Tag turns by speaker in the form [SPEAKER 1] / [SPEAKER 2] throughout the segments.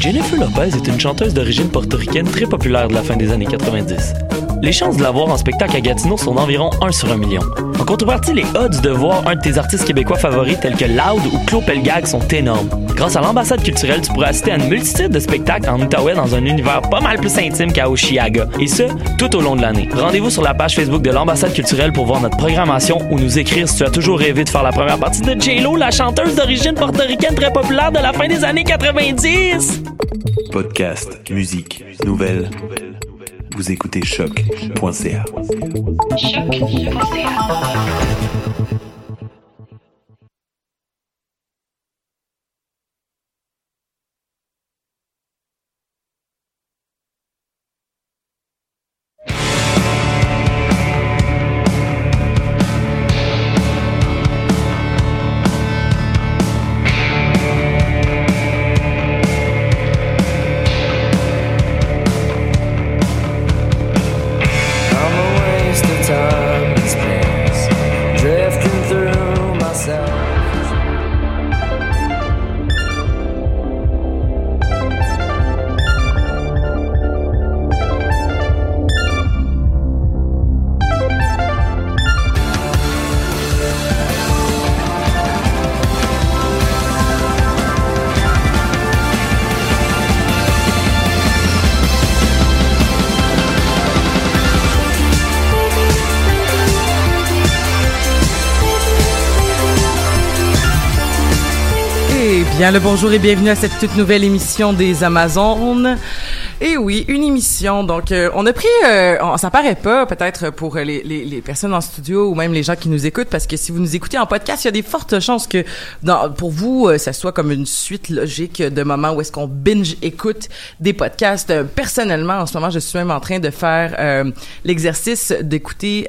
[SPEAKER 1] Jennifer Lopez est une chanteuse d'origine portoricaine très populaire de la fin des années 90. Les chances de la voir en spectacle à Gatineau sont d'environ 1 sur 1 million. En contrepartie, les odds de voir un de tes artistes québécois favoris tels que Loud ou Claude Pelgag sont énormes. Grâce à l'ambassade culturelle, tu pourras assister à une multitude de spectacles en Outaouais dans un univers pas mal plus intime qu'à Oshiaga. Et ce, tout au long de l'année. Rendez-vous sur la page Facebook de l'ambassade culturelle pour voir notre programmation ou nous écrire si tu as toujours rêvé de faire la première partie de J-Lo, la chanteuse d'origine portoricaine très populaire de la fin des années 90.
[SPEAKER 2] Podcast, musique, nouvelles. Vous écoutez choc.ca.
[SPEAKER 3] I'm
[SPEAKER 4] bien, le bonjour et bienvenue à cette toute nouvelle émission des Amazones. Et oui, une émission. Donc, euh, on a pris, euh, on- ça paraît pas peut-être pour les, les, les personnes en studio ou même les gens qui nous écoutent, parce que si vous nous écoutez en podcast, il y a des fortes chances que pour vous, euh, ça soit comme une suite logique de moments où est-ce qu'on binge écoute des podcasts. Euh, personnellement, en ce moment, je suis même en train de faire euh, l'exercice d'écouter.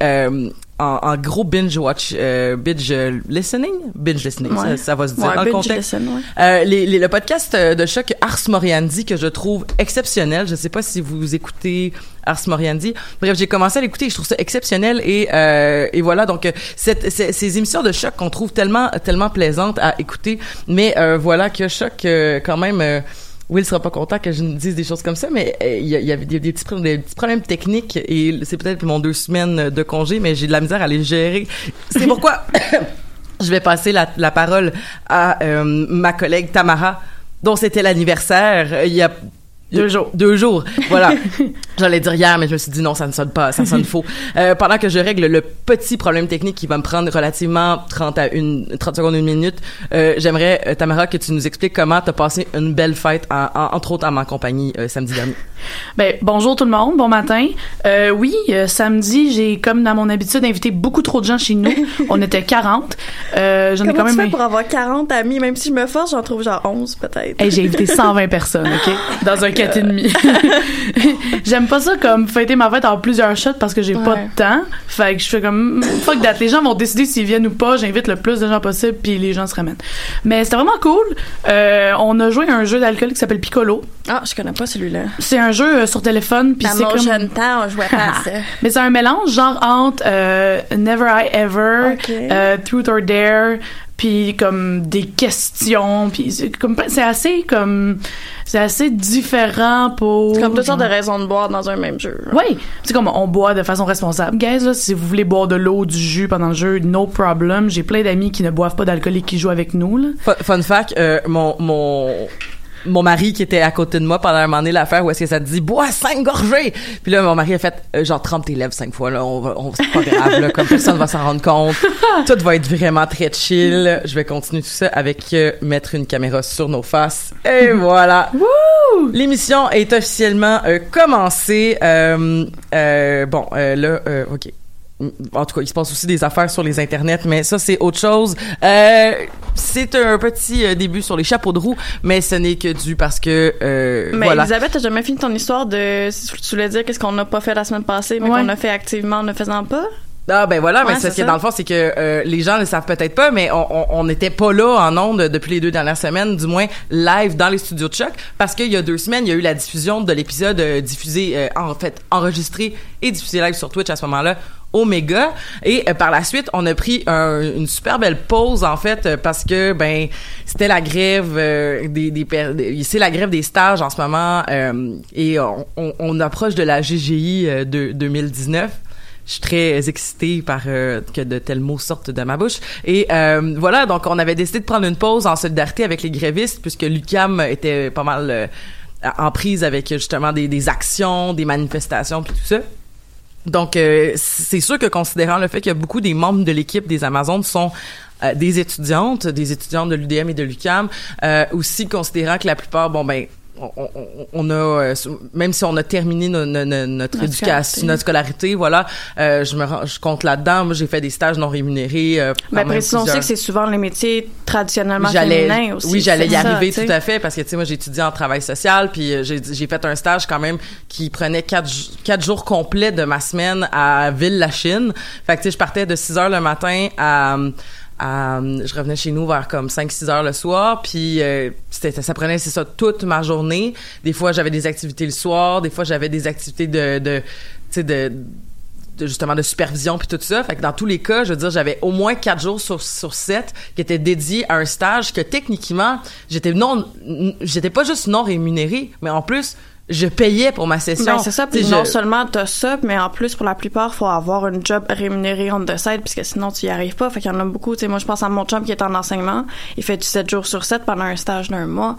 [SPEAKER 4] En, en gros binge watch, euh, binge listening, binge listening, ça,
[SPEAKER 5] Ouais.
[SPEAKER 4] ça va se dire
[SPEAKER 5] Ouais,
[SPEAKER 4] en
[SPEAKER 5] binge
[SPEAKER 4] contexte.
[SPEAKER 5] listen, ouais.
[SPEAKER 4] Euh, les, les- le podcast euh, de choc Ars Moriandi que je trouve exceptionnel. Je sais pas si vous écoutez Ars Moriandi. Bref, j'ai commencé à l'écouter et je trouve ça exceptionnel et euh, et voilà donc cette, ces, ces émissions de choc qu'on trouve tellement tellement plaisantes à écouter, mais euh, voilà que choc euh, quand même. Will sera pas content que je dise des choses comme ça, mais euh, il y, y avait des, des petits, pro- des petits problèmes techniques et c'est peut-être mon deux semaines de congé, mais j'ai de la misère à les gérer. C'est pourquoi je vais passer la, la parole à euh, ma collègue Tamara, dont c'était l'anniversaire euh, il y a deux jours. Deux jours, voilà. J'allais dire hier, mais je me suis dit non, ça ne sonne pas, ça sonne faux. Euh, pendant que je règle le petit problème technique qui va me prendre relativement 30 à une 30 secondes, une minute, euh, j'aimerais euh, Tamara que tu nous expliques comment t'as passé une belle fête, en- en- entre autres à ma compagnie euh, samedi dernier.
[SPEAKER 5] Ben, bonjour tout le monde, bon matin. Euh, oui, euh, samedi, j'ai, comme dans mon habitude, invité beaucoup trop de gens chez nous. On était 40. Euh, j'en ai
[SPEAKER 6] Comment
[SPEAKER 5] quand
[SPEAKER 6] tu
[SPEAKER 5] même...
[SPEAKER 6] fais pour avoir 40 amis? Même si je me force, j'en trouve genre 11 peut-être.
[SPEAKER 5] Hey, j'ai invité 120 personnes, OK? Dans un 4,5. J'aime pas ça comme fêter ma fête en plusieurs shots parce que j'ai pas de temps. Fait que je fais comme, mm, fuck that. Les gens vont décider s'ils viennent ou pas. J'invite le plus de gens possible puis les gens se ramènent. Mais c'était vraiment cool. Euh, on a joué à un jeu d'alcool qui s'appelle Piccolo.
[SPEAKER 6] Ah, je connais pas celui-là.
[SPEAKER 5] C'est un jeu euh, sur téléphone puis c'est comme...
[SPEAKER 6] jeune temps, on jouait pas à ça.
[SPEAKER 5] Mais c'est un mélange genre entre euh, Never I Ever, euh, Truth or Dare, puis comme des questions, puis c'est comme c'est assez comme c'est assez différent pour
[SPEAKER 6] C'est comme toutes sortes de raisons de boire dans un même jeu.
[SPEAKER 5] oui, c'est comme on boit de façon responsable. Guys, là, si vous voulez boire de l'eau, du jus pendant le jeu, no problem. J'ai plein d'amis qui ne boivent pas d'alcool et qui jouent avec nous. Là.
[SPEAKER 4] Fun, fun fact, euh, mon mon mon mari qui était à côté de moi pendant un moment donné l'affaire où est-ce que ça te dit bois cinq gorgées! Puis là mon mari a fait euh, genre trempe tes lèvres cinq fois là on va on, c'est pas grave là comme personne va s'en rendre compte. Tout va être vraiment très chill. Je vais continuer tout ça avec euh, mettre une caméra sur nos faces. Et voilà. L'émission est officiellement euh, commencée. Euh, euh, bon euh, là euh, ok. En tout cas, il se passe aussi des affaires sur les internets, mais ça c'est autre chose. Euh, c'est un petit euh, début sur les chapeaux de roue, mais ce n'est que dû parce que euh,
[SPEAKER 6] Mais
[SPEAKER 4] voilà.
[SPEAKER 6] Elisabeth, t'as jamais fini ton histoire de. Si tu voulais dire qu'est-ce qu'on n'a pas fait la semaine passée, mais
[SPEAKER 5] Ouais.
[SPEAKER 6] qu'on a fait activement en ne faisant pas?
[SPEAKER 4] Ah ben voilà, mais
[SPEAKER 6] Ouais,
[SPEAKER 4] c'est
[SPEAKER 6] c'est
[SPEAKER 4] ce qui est dans le fond, c'est que euh, les gens ne le savent peut-être pas, mais on- on on n'était pas là en ondes depuis les deux dernières semaines, du moins live dans les studios de choc, parce qu'il y a deux semaines, il y a eu la diffusion de l'épisode euh, diffusé, euh, en fait enregistré et diffusé live sur Twitch à ce moment-là. Omega et euh, par la suite on a pris un- une super belle pause en fait euh, parce que ben c'était la grève euh, des, des c'est la grève des stages en ce moment euh, et on, on- on approche de la GGI euh, de 2019 je suis très excitée par euh, que de tels mots sortent de ma bouche. Et euh, voilà, donc on avait décidé de prendre une pause en solidarité avec les grévistes puisque l'UCAM était pas mal euh, en prise avec justement des, des actions, des manifestations puis tout ça. Donc, euh, c'est sûr que considérant le fait que beaucoup des membres de l'équipe des Amazones sont euh, des étudiantes, des étudiantes de l'UDM et de l'UCAM, euh, aussi considérant que la plupart, bon ben, on, on- on a, euh, même si on a terminé no- no- no- notre,
[SPEAKER 6] Notre
[SPEAKER 4] éducation, notre scolarité, voilà, euh, je me rends- je compte là-dedans. Moi, j'ai fait des stages non rémunérés. Euh,
[SPEAKER 6] Ben, précisons aussi
[SPEAKER 4] plusieurs-
[SPEAKER 6] que c'est souvent les métiers traditionnellement féminins aussi.
[SPEAKER 4] Oui, j'allais y
[SPEAKER 6] ça,
[SPEAKER 4] arriver tout à fait parce que tu sais moi j'ai étudié en travail social puis euh, j'ai j'ai fait un stage quand même qui prenait quatre, quatre jours complets de ma semaine à Ville-la-Chine. Fait que tu sais je partais de 6 heures le matin à à- je revenais chez nous vers comme 5 6 heures le soir puis euh, ça prenait c'est ça toute ma journée. Des fois j'avais des activités le soir, des fois j'avais des activités de de tu sais de de justement de supervision puis tout ça. Fait que dans tous les cas, je veux dire, j'avais au moins quatre jours sur sur sept qui étaient dédiés à un stage que techniquement j'étais non, j'étais pas juste non rémunéré, mais en plus je payais pour ma session.
[SPEAKER 6] Ben, c'est ça. Puis non
[SPEAKER 4] je-
[SPEAKER 6] seulement t'as ça, mais en plus, pour la plupart, faut avoir une job rémunérée on the side, puisque sinon, tu y arrives pas. Fait qu'il y en a beaucoup. Tu sais, moi, je pense à mon chum qui est en enseignement. Il fait du 7 jours sur 7 pendant un stage d'un mois.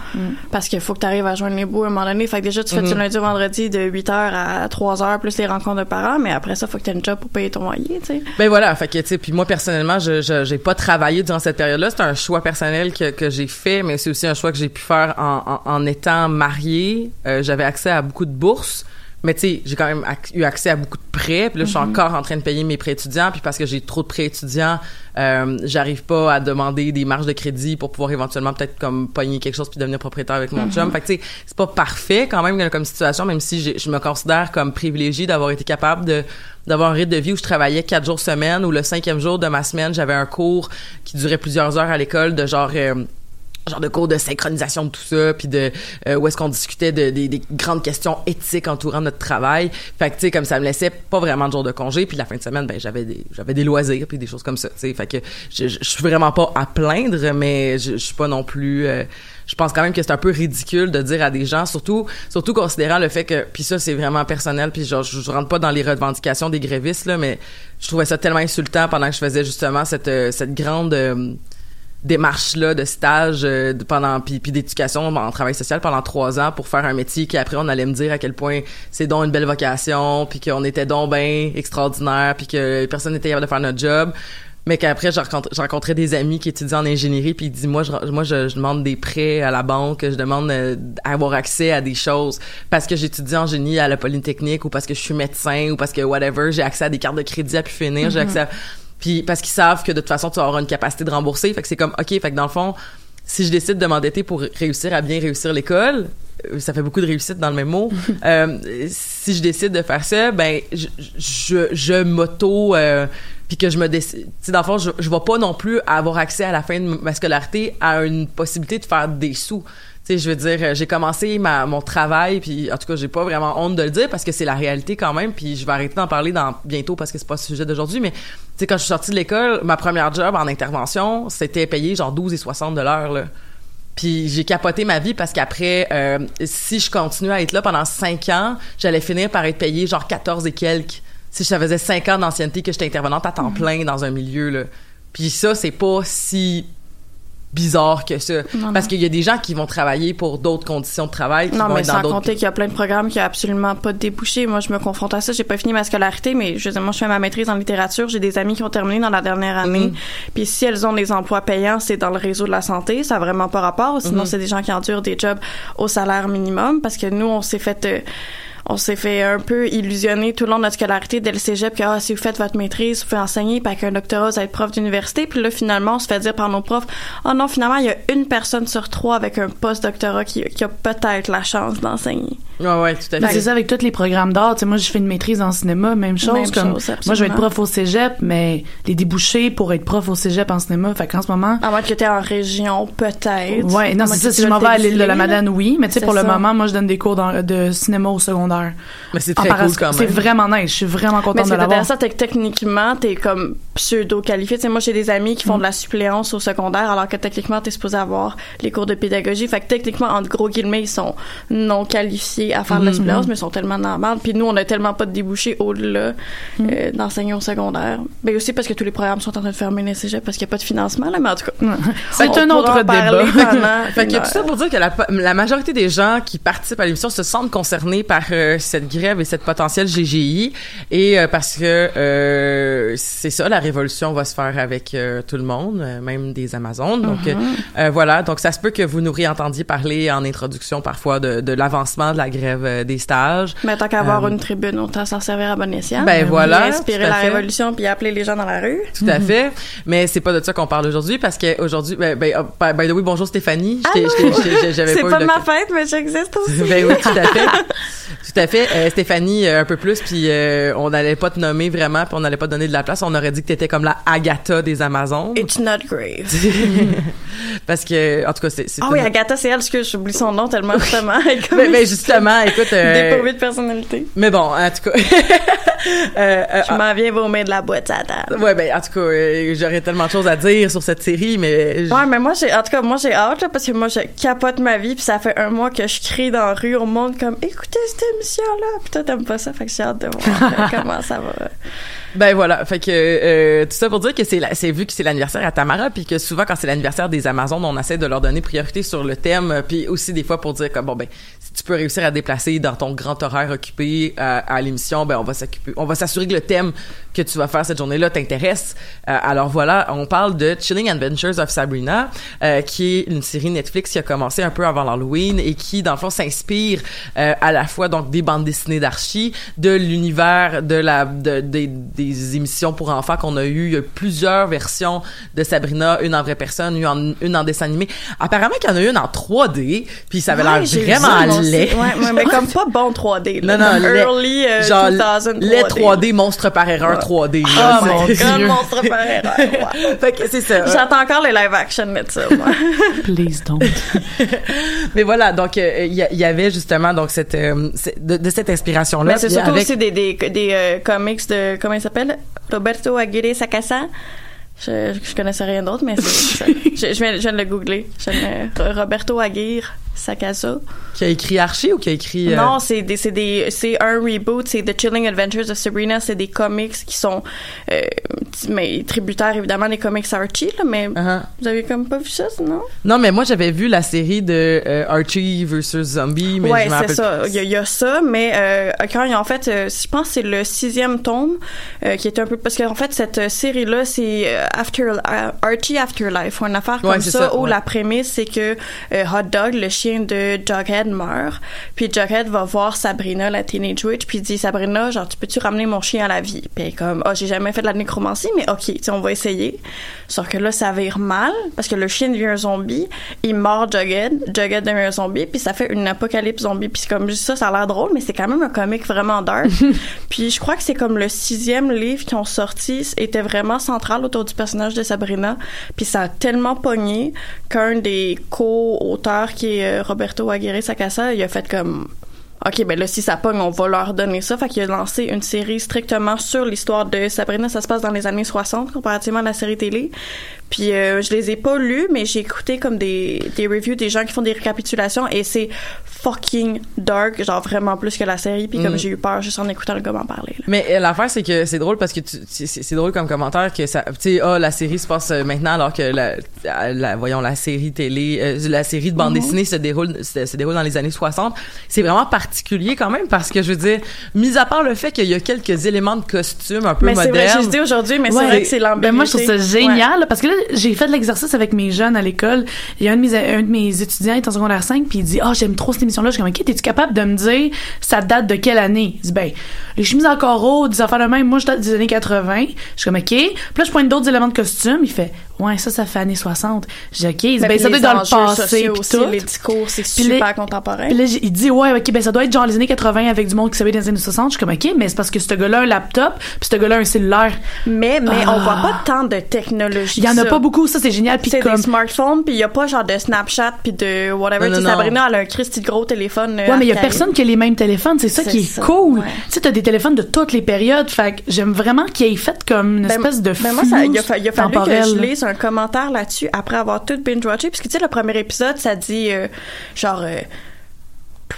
[SPEAKER 6] Parce qu'il faut que tu arrives à joindre les bouts à un moment donné. Fait que déjà, tu fais du lundi au vendredi de 8 heures à 3 heures, plus les rencontres de parents. Mais après ça, faut que tu aies une job pour payer ton loyer, tu sais.
[SPEAKER 4] Ben voilà, fait que tu sais, puis moi personnellement, je je- j'ai pas travaillé durant cette période-là. C'est un choix personnel que que j'ai fait, mais c'est aussi un choix que j'ai pu faire en en, en étant mariée. Euh, J'avais accès à beaucoup de bourses. Mais tu sais, j'ai quand même ac- eu accès à beaucoup de prêts. Puis là, je suis encore en train de payer mes prêts étudiants. Puis parce que j'ai trop de prêts étudiants, euh, j'arrive pas à demander des marges de crédit pour pouvoir éventuellement peut-être comme pogner quelque chose puis devenir propriétaire avec mon chum. Fait que tu sais, c'est pas parfait quand même comme situation, même si je me considère comme privilégiée d'avoir été capable de d'avoir un rythme de vie où je travaillais quatre jours semaine, où le cinquième jour de ma semaine, j'avais un cours qui durait plusieurs heures à l'école de genre euh, genre de cours de synchronisation de tout ça puis de euh, où est-ce qu'on discutait de, des- des grandes questions éthiques entourant notre travail. Fait que tu sais comme ça me laissait pas vraiment de jours de congé puis la fin de semaine ben j'avais des j'avais des loisirs puis des choses comme ça tu sais. Fait que je suis vraiment pas à plaindre mais je, je suis pas non plus euh, je pense quand même que c'est un peu ridicule de dire à des gens surtout surtout considérant le fait que puis ça c'est vraiment personnel puis genre je, je rentre pas dans les revendications des grévistes là mais je trouvais ça tellement insultant pendant que je faisais justement cette euh, cette grande euh, démarche là de stage euh, pendant puis, puis d'éducation en travail social pendant trois ans pour faire un métier qui après on allait me dire à quel point c'est donc une belle vocation puis qu'on était donc ben extraordinaire puis que personne n'était capable de faire notre job. Mais qu'après j'ai rencontré, des amis qui étudient en ingénierie puis ils disent moi je moi je, je demande des prêts à la banque je demande euh, d'avoir accès à des choses parce que j'étudie en génie à la polytechnique ou parce que je suis médecin ou parce que whatever j'ai accès à des cartes de crédit à pu finir j'ai accès à puis parce qu'ils savent que de toute façon tu avoir une capacité de rembourser. Fait que c'est comme ok fait que dans le fond si je décide de m'endetter pour réussir à bien réussir l'école euh, ça fait beaucoup de réussite dans le même mot euh, si je décide de faire ça ben je je, je m'auto euh, puis que je me décide tu sais dans le fond je, je vais pas non plus avoir accès à la fin de ma scolarité à une possibilité de faire des sous. Tu sais je veux dire euh, j'ai commencé ma mon travail puis en tout cas j'ai pas vraiment honte de le dire parce que c'est la réalité quand même puis je vais arrêter d'en parler dans bientôt parce que c'est pas le sujet d'aujourd'hui mais sais quand je suis sortie de l'école ma première job en intervention c'était payé genre 12 et 60 dollars là puis j'ai capoté ma vie parce qu'après, euh, si je continue à être là pendant cinq ans, j'allais finir par être payé genre 14 et quelques. Si ça faisait cinq ans d'ancienneté que j'étais intervenante à temps plein dans un milieu, là. Puis ça, c'est pas si bizarre que ça.
[SPEAKER 6] Non,
[SPEAKER 4] Parce qu'il y a des gens qui vont travailler pour d'autres conditions de travail, qui
[SPEAKER 6] Non,
[SPEAKER 4] vont
[SPEAKER 6] mais
[SPEAKER 4] être
[SPEAKER 6] sans compter qu'il y a plein de programmes qui a absolument pas de débouché. Moi, je me confronte à ça. J'ai pas fini ma scolarité, mais je moi, je fais ma maîtrise en littérature. J'ai des amis qui ont terminé dans la dernière année.
[SPEAKER 4] Mhm.
[SPEAKER 6] Puis si elles ont des emplois payants, c'est dans le réseau de la santé. Ça a vraiment pas rapport. Sinon,
[SPEAKER 4] Mhm.
[SPEAKER 6] c'est des gens qui endurent des jobs au salaire minimum parce que nous, on s'est fait, euh, on s'est fait un peu illusionner tout le long de notre scolarité dès le cégep que ah, si vous faites votre maîtrise, vous pouvez enseigner, puis avec un doctorat, vous êtes prof d'université. Puis là, finalement, on se fait dire par nos profs, oh non, finalement, il y a une personne sur trois avec un post-doctorat qui, qui a peut-être la chance d'enseigner.
[SPEAKER 4] Ouais, ouais, tout à
[SPEAKER 5] Ben,
[SPEAKER 4] fait.
[SPEAKER 5] c'est ça avec tous les programmes d'art. Tu sais, moi, je fais une maîtrise en cinéma, même chose.
[SPEAKER 6] Même
[SPEAKER 5] comme
[SPEAKER 6] chose,
[SPEAKER 5] moi, je vais être prof au cégep, mais les débouchés pour être prof au cégep en cinéma, fait qu'en ce moment.
[SPEAKER 6] À moins que tu en région, peut-être.
[SPEAKER 5] Ouais, non, c'est ça. Si je m'en vais à l'île de la. Madeleine, oui. Mais tu sais, pour le moment, moi, je donne des cours dans- de cinéma au secondaire.
[SPEAKER 4] Mais c'est très cool quand
[SPEAKER 5] C'est vraiment nice. Je suis vraiment
[SPEAKER 6] Mais
[SPEAKER 5] contente
[SPEAKER 6] ce
[SPEAKER 5] de
[SPEAKER 6] qui est
[SPEAKER 5] l'avoir.
[SPEAKER 6] intéressant, c'est que techniquement, t'es comme pseudo-qualifié. Tu sais, moi, j'ai des amis qui font de la suppléance au secondaire, alors que techniquement, t'es supposé avoir les cours de pédagogie. Fait que techniquement, entre gros guillemets, ils sont non qualifiés à faire de la
[SPEAKER 4] Mhm.
[SPEAKER 6] suppléance, mais ils sont tellement normales. Puis nous, on a tellement pas de débouchés au-delà
[SPEAKER 5] Mm.
[SPEAKER 6] euh, d'enseigner au secondaire. Mais aussi parce que tous les programmes sont en train de fermer les cégeps parce qu'il n'y a pas de financement, là. Mais en tout cas,
[SPEAKER 5] C'est un autre débat.
[SPEAKER 4] Fait que tout ça pour dire que la, la majorité des gens qui participent à l'émission se sentent concernés par euh, cette grève et cette potentielle GGI et euh, parce que euh, c'est ça, la révolution va se faire avec euh, tout le monde, euh, même des Amazones. Donc euh, voilà, donc ça se peut que vous nous réentendiez parler en introduction parfois de, de l'avancement de la grève des stages.
[SPEAKER 6] Mais tant qu'à avoir une tribune, autant s'en servir à bon escient.
[SPEAKER 4] Ben voilà,
[SPEAKER 6] inspirer la
[SPEAKER 4] fait.
[SPEAKER 6] révolution puis appeler les gens dans la rue?
[SPEAKER 4] Tout à fait. Mais c'est pas de ça qu'on parle aujourd'hui parce qu'aujourd'hui, ben, ben, oh, by by the way, bonjour Stéphanie. J'avais
[SPEAKER 6] C'est
[SPEAKER 4] pas, eu
[SPEAKER 6] pas de ma fête, mais j'existe aussi.
[SPEAKER 4] ben oui, tout à fait. Tout à fait. Euh, Stéphanie, euh, un peu plus, puis euh, on n'allait pas te nommer vraiment, puis on n'allait pas te donner de la place. On aurait dit que t'étais comme la Agatha des Amazones.
[SPEAKER 6] It's not grave.
[SPEAKER 4] Parce que, en tout cas, c'est...
[SPEAKER 6] Ah oui,
[SPEAKER 4] une-
[SPEAKER 6] Agatha, c'est elle, que j'oublie son nom tellement justement.
[SPEAKER 4] Ben, justement, écoute...
[SPEAKER 6] dépourvue de personnalité.
[SPEAKER 4] mais bon, en tout cas...
[SPEAKER 6] Je m'en viens vomir de la boîte à table.
[SPEAKER 4] ouais, ben, en tout cas, j'aurais tellement de choses à dire sur cette série, mais...
[SPEAKER 6] Ouais, mais moi, j'ai, en tout cas, moi, j'ai hâte, là, parce que moi, je capote ma vie, puis ça fait un mois que je crie dans la rue au monde comme, écoutez cette émission-là, puis toi, t'aimes pas ça, fait que j'ai hâte de voir euh, comment ça va.
[SPEAKER 4] Ben voilà, fait que euh, tout ça pour dire que c'est c'est vu que c'est l'anniversaire à Tamara puis que souvent quand c'est l'anniversaire des Amazones, on essaie de leur donner priorité sur le thème euh, puis aussi des fois pour dire que bon ben si tu peux réussir à déplacer dans ton grand horaire occupé à, à l'émission, ben on va s'occuper on va s'assurer que le thème que tu vas faire cette journée-là t'intéresse. Euh, alors voilà, on parle de Chilling Adventures of Sabrina euh, qui est une série Netflix qui a commencé un peu avant l'Halloween et qui dans le fond s'inspire euh, à la fois donc des bandes dessinées d'Archie, de l'univers de la de- des- des émissions pour enfants qu'on a eu, il y a plusieurs versions de Sabrina, une en vraie personne, une en, une en dessin animé. Apparemment qu'il y en a une en 3D, puis ça avait
[SPEAKER 6] Ouais,
[SPEAKER 4] l'air vraiment. Laid.
[SPEAKER 6] Ouais, ouais, mais comme pas bon 3D. Là,
[SPEAKER 4] Non, non, laid.
[SPEAKER 6] early euh,
[SPEAKER 4] Genre
[SPEAKER 6] 2000
[SPEAKER 4] les 3D monstre par erreur 3D. là,
[SPEAKER 5] Ah, mon Dieu.
[SPEAKER 6] Un monstre par erreur. ouais.
[SPEAKER 4] fait que c'est ça.
[SPEAKER 6] J'attends encore les live action de ça, moi.
[SPEAKER 5] Please don't.
[SPEAKER 4] Mais voilà, donc euh, il y, avait justement donc cette euh, de, de cette inspiration là.
[SPEAKER 6] Mais c'est surtout aussi des, des, des euh, comics de, comment il s'appelle? Roberto Aguirre Sacasa. Je, je connaissais rien d'autre, mais c'est ça. Je, je, viens, je viens de le googler. Je viens de- Roberto Aguirre Sacasa.
[SPEAKER 4] qui a écrit Archie ou qui a écrit euh,
[SPEAKER 6] Non, c'est des, c'est des, c'est un reboot, c'est The Chilling Adventures of Sabrina, c'est des comics qui sont, euh, mais tributaires évidemment des comics Archie, là, mais
[SPEAKER 4] uh-huh.
[SPEAKER 6] vous avez comme pas vu ça, non?
[SPEAKER 4] Non, mais moi j'avais vu la série de euh, Archie versus Zombie, mais
[SPEAKER 6] ouais,
[SPEAKER 4] je
[SPEAKER 6] c'est ça. Il y, a- il y a ça, mais quand ils ont fait, je pense que c'est le sixième tome qui est un peu parce qu'en fait cette série là c'est After Archie Afterlife, une affaire comme ça,
[SPEAKER 4] ça,
[SPEAKER 6] où
[SPEAKER 4] ouais.
[SPEAKER 6] la prémisse c'est que Hot Dog, le chien de Jughead meurt, puis Jughead va voir Sabrina la teenage witch, puis il dit Sabrina, genre tu peux-tu ramener mon chien à la vie? Puis elle est comme oh j'ai jamais fait de la nécromancie, mais ok, on va essayer. Sauf que là ça vire mal parce que le chien devient un zombie, il mord Jughead, Jughead devient un zombie, puis ça fait une apocalypse zombie, puis c'est comme juste ça, ça a l'air drôle, mais c'est quand même un comic vraiment dark. puis je crois que c'est comme le sixième livre qui ont sorti était vraiment central autour du personnage de Sabrina, puis ça a tellement pogné qu'un des co-auteurs qui est Roberto Aguirre Sacasa, il a fait comme OK, ben là, si ça pogne, on va leur donner ça. Fait qu'il a lancé une série strictement sur l'histoire de Sabrina. Ça se passe dans les années 60, comparativement à la série télé. Puis euh, je les ai pas lus, mais j'ai écouté comme des, des reviews des gens qui font des récapitulations et c'est fucking dark, genre vraiment plus que la série. Puis comme
[SPEAKER 4] Mm.
[SPEAKER 6] j'ai eu peur juste en écoutant le gars m'en parler. là.
[SPEAKER 4] Mais euh, l'affaire, c'est que c'est drôle parce que tu- c'est c'est drôle comme commentaire que ça, tu sais, ah, la série se passe euh, maintenant alors que la, la- voyons, la série télé, euh, la série de bande
[SPEAKER 6] Mhm.
[SPEAKER 4] dessinée se déroule, se, se déroule dans les années 60. C'est vraiment particulier quand même parce que je veux dire, mis à part le fait qu'il y a quelques éléments de costume un peu
[SPEAKER 6] Mais c'est vrai,
[SPEAKER 4] modernes.
[SPEAKER 6] j'ai dit aujourd'hui, mais
[SPEAKER 5] Ouais.
[SPEAKER 6] c'est vrai que c'est.
[SPEAKER 5] Ben moi, je trouve ça génial, là, parce que là, j'ai fait de l'exercice avec mes jeunes à l'école. Il y a un de mes, un de mes étudiants, est en secondaire 5, puis il dit, ah, j'aime trop cette émission-là. Je suis comme, OK, es-tu capable de me dire, ça date de quelle année? Il dit, ben, les chemises en coraux, des affaires de même, moi, je date des années 80. Je suis comme, OK. Puis là, je pointe d'autres éléments de costume. Il fait, ouais, ça, ça fait années 60. Je dis, OK. Il dit,
[SPEAKER 6] Mais
[SPEAKER 5] ben,
[SPEAKER 6] puis
[SPEAKER 5] ça doit être dans le passé, puis
[SPEAKER 6] aussi,
[SPEAKER 5] tout.
[SPEAKER 6] les discours, c'est
[SPEAKER 5] les-
[SPEAKER 6] super contemporain.
[SPEAKER 5] Puis là, il dit, ouais, ok, ben ça doit être genre les années 80 avec du monde qui savait les années 60. Je suis comme, ok, mais c'est parce que ce gars-là a un laptop, puis ce gars-là un cellulaire.
[SPEAKER 6] Mais, mais on
[SPEAKER 5] Ah.
[SPEAKER 6] voit pas tant de technologie.
[SPEAKER 5] Il y en a
[SPEAKER 6] ça.
[SPEAKER 5] Pas beaucoup, ça c'est génial. Puis
[SPEAKER 6] C'est
[SPEAKER 5] comme,
[SPEAKER 6] des smartphones, puis il y a pas genre de Snapchat, puis de whatever.
[SPEAKER 4] Non, non, non.
[SPEAKER 6] Sabrina, elle a un Christy gros téléphone. euh,
[SPEAKER 5] Ouais, mais il y a personne qui a les mêmes téléphones, c'est ça qui est
[SPEAKER 6] ça,
[SPEAKER 5] cool.
[SPEAKER 6] ouais.
[SPEAKER 5] Tu sais, t'as des téléphones de toutes les périodes, fait que j'aime vraiment qu'il ait fait comme une
[SPEAKER 6] Ben,
[SPEAKER 5] espèce de
[SPEAKER 6] ben moi, ça, il, a, fa- il a fallu que je lise un commentaire là-dessus après avoir tout binge-watché. Parce que, tu sais, le premier épisode, ça dit, euh, genre, euh,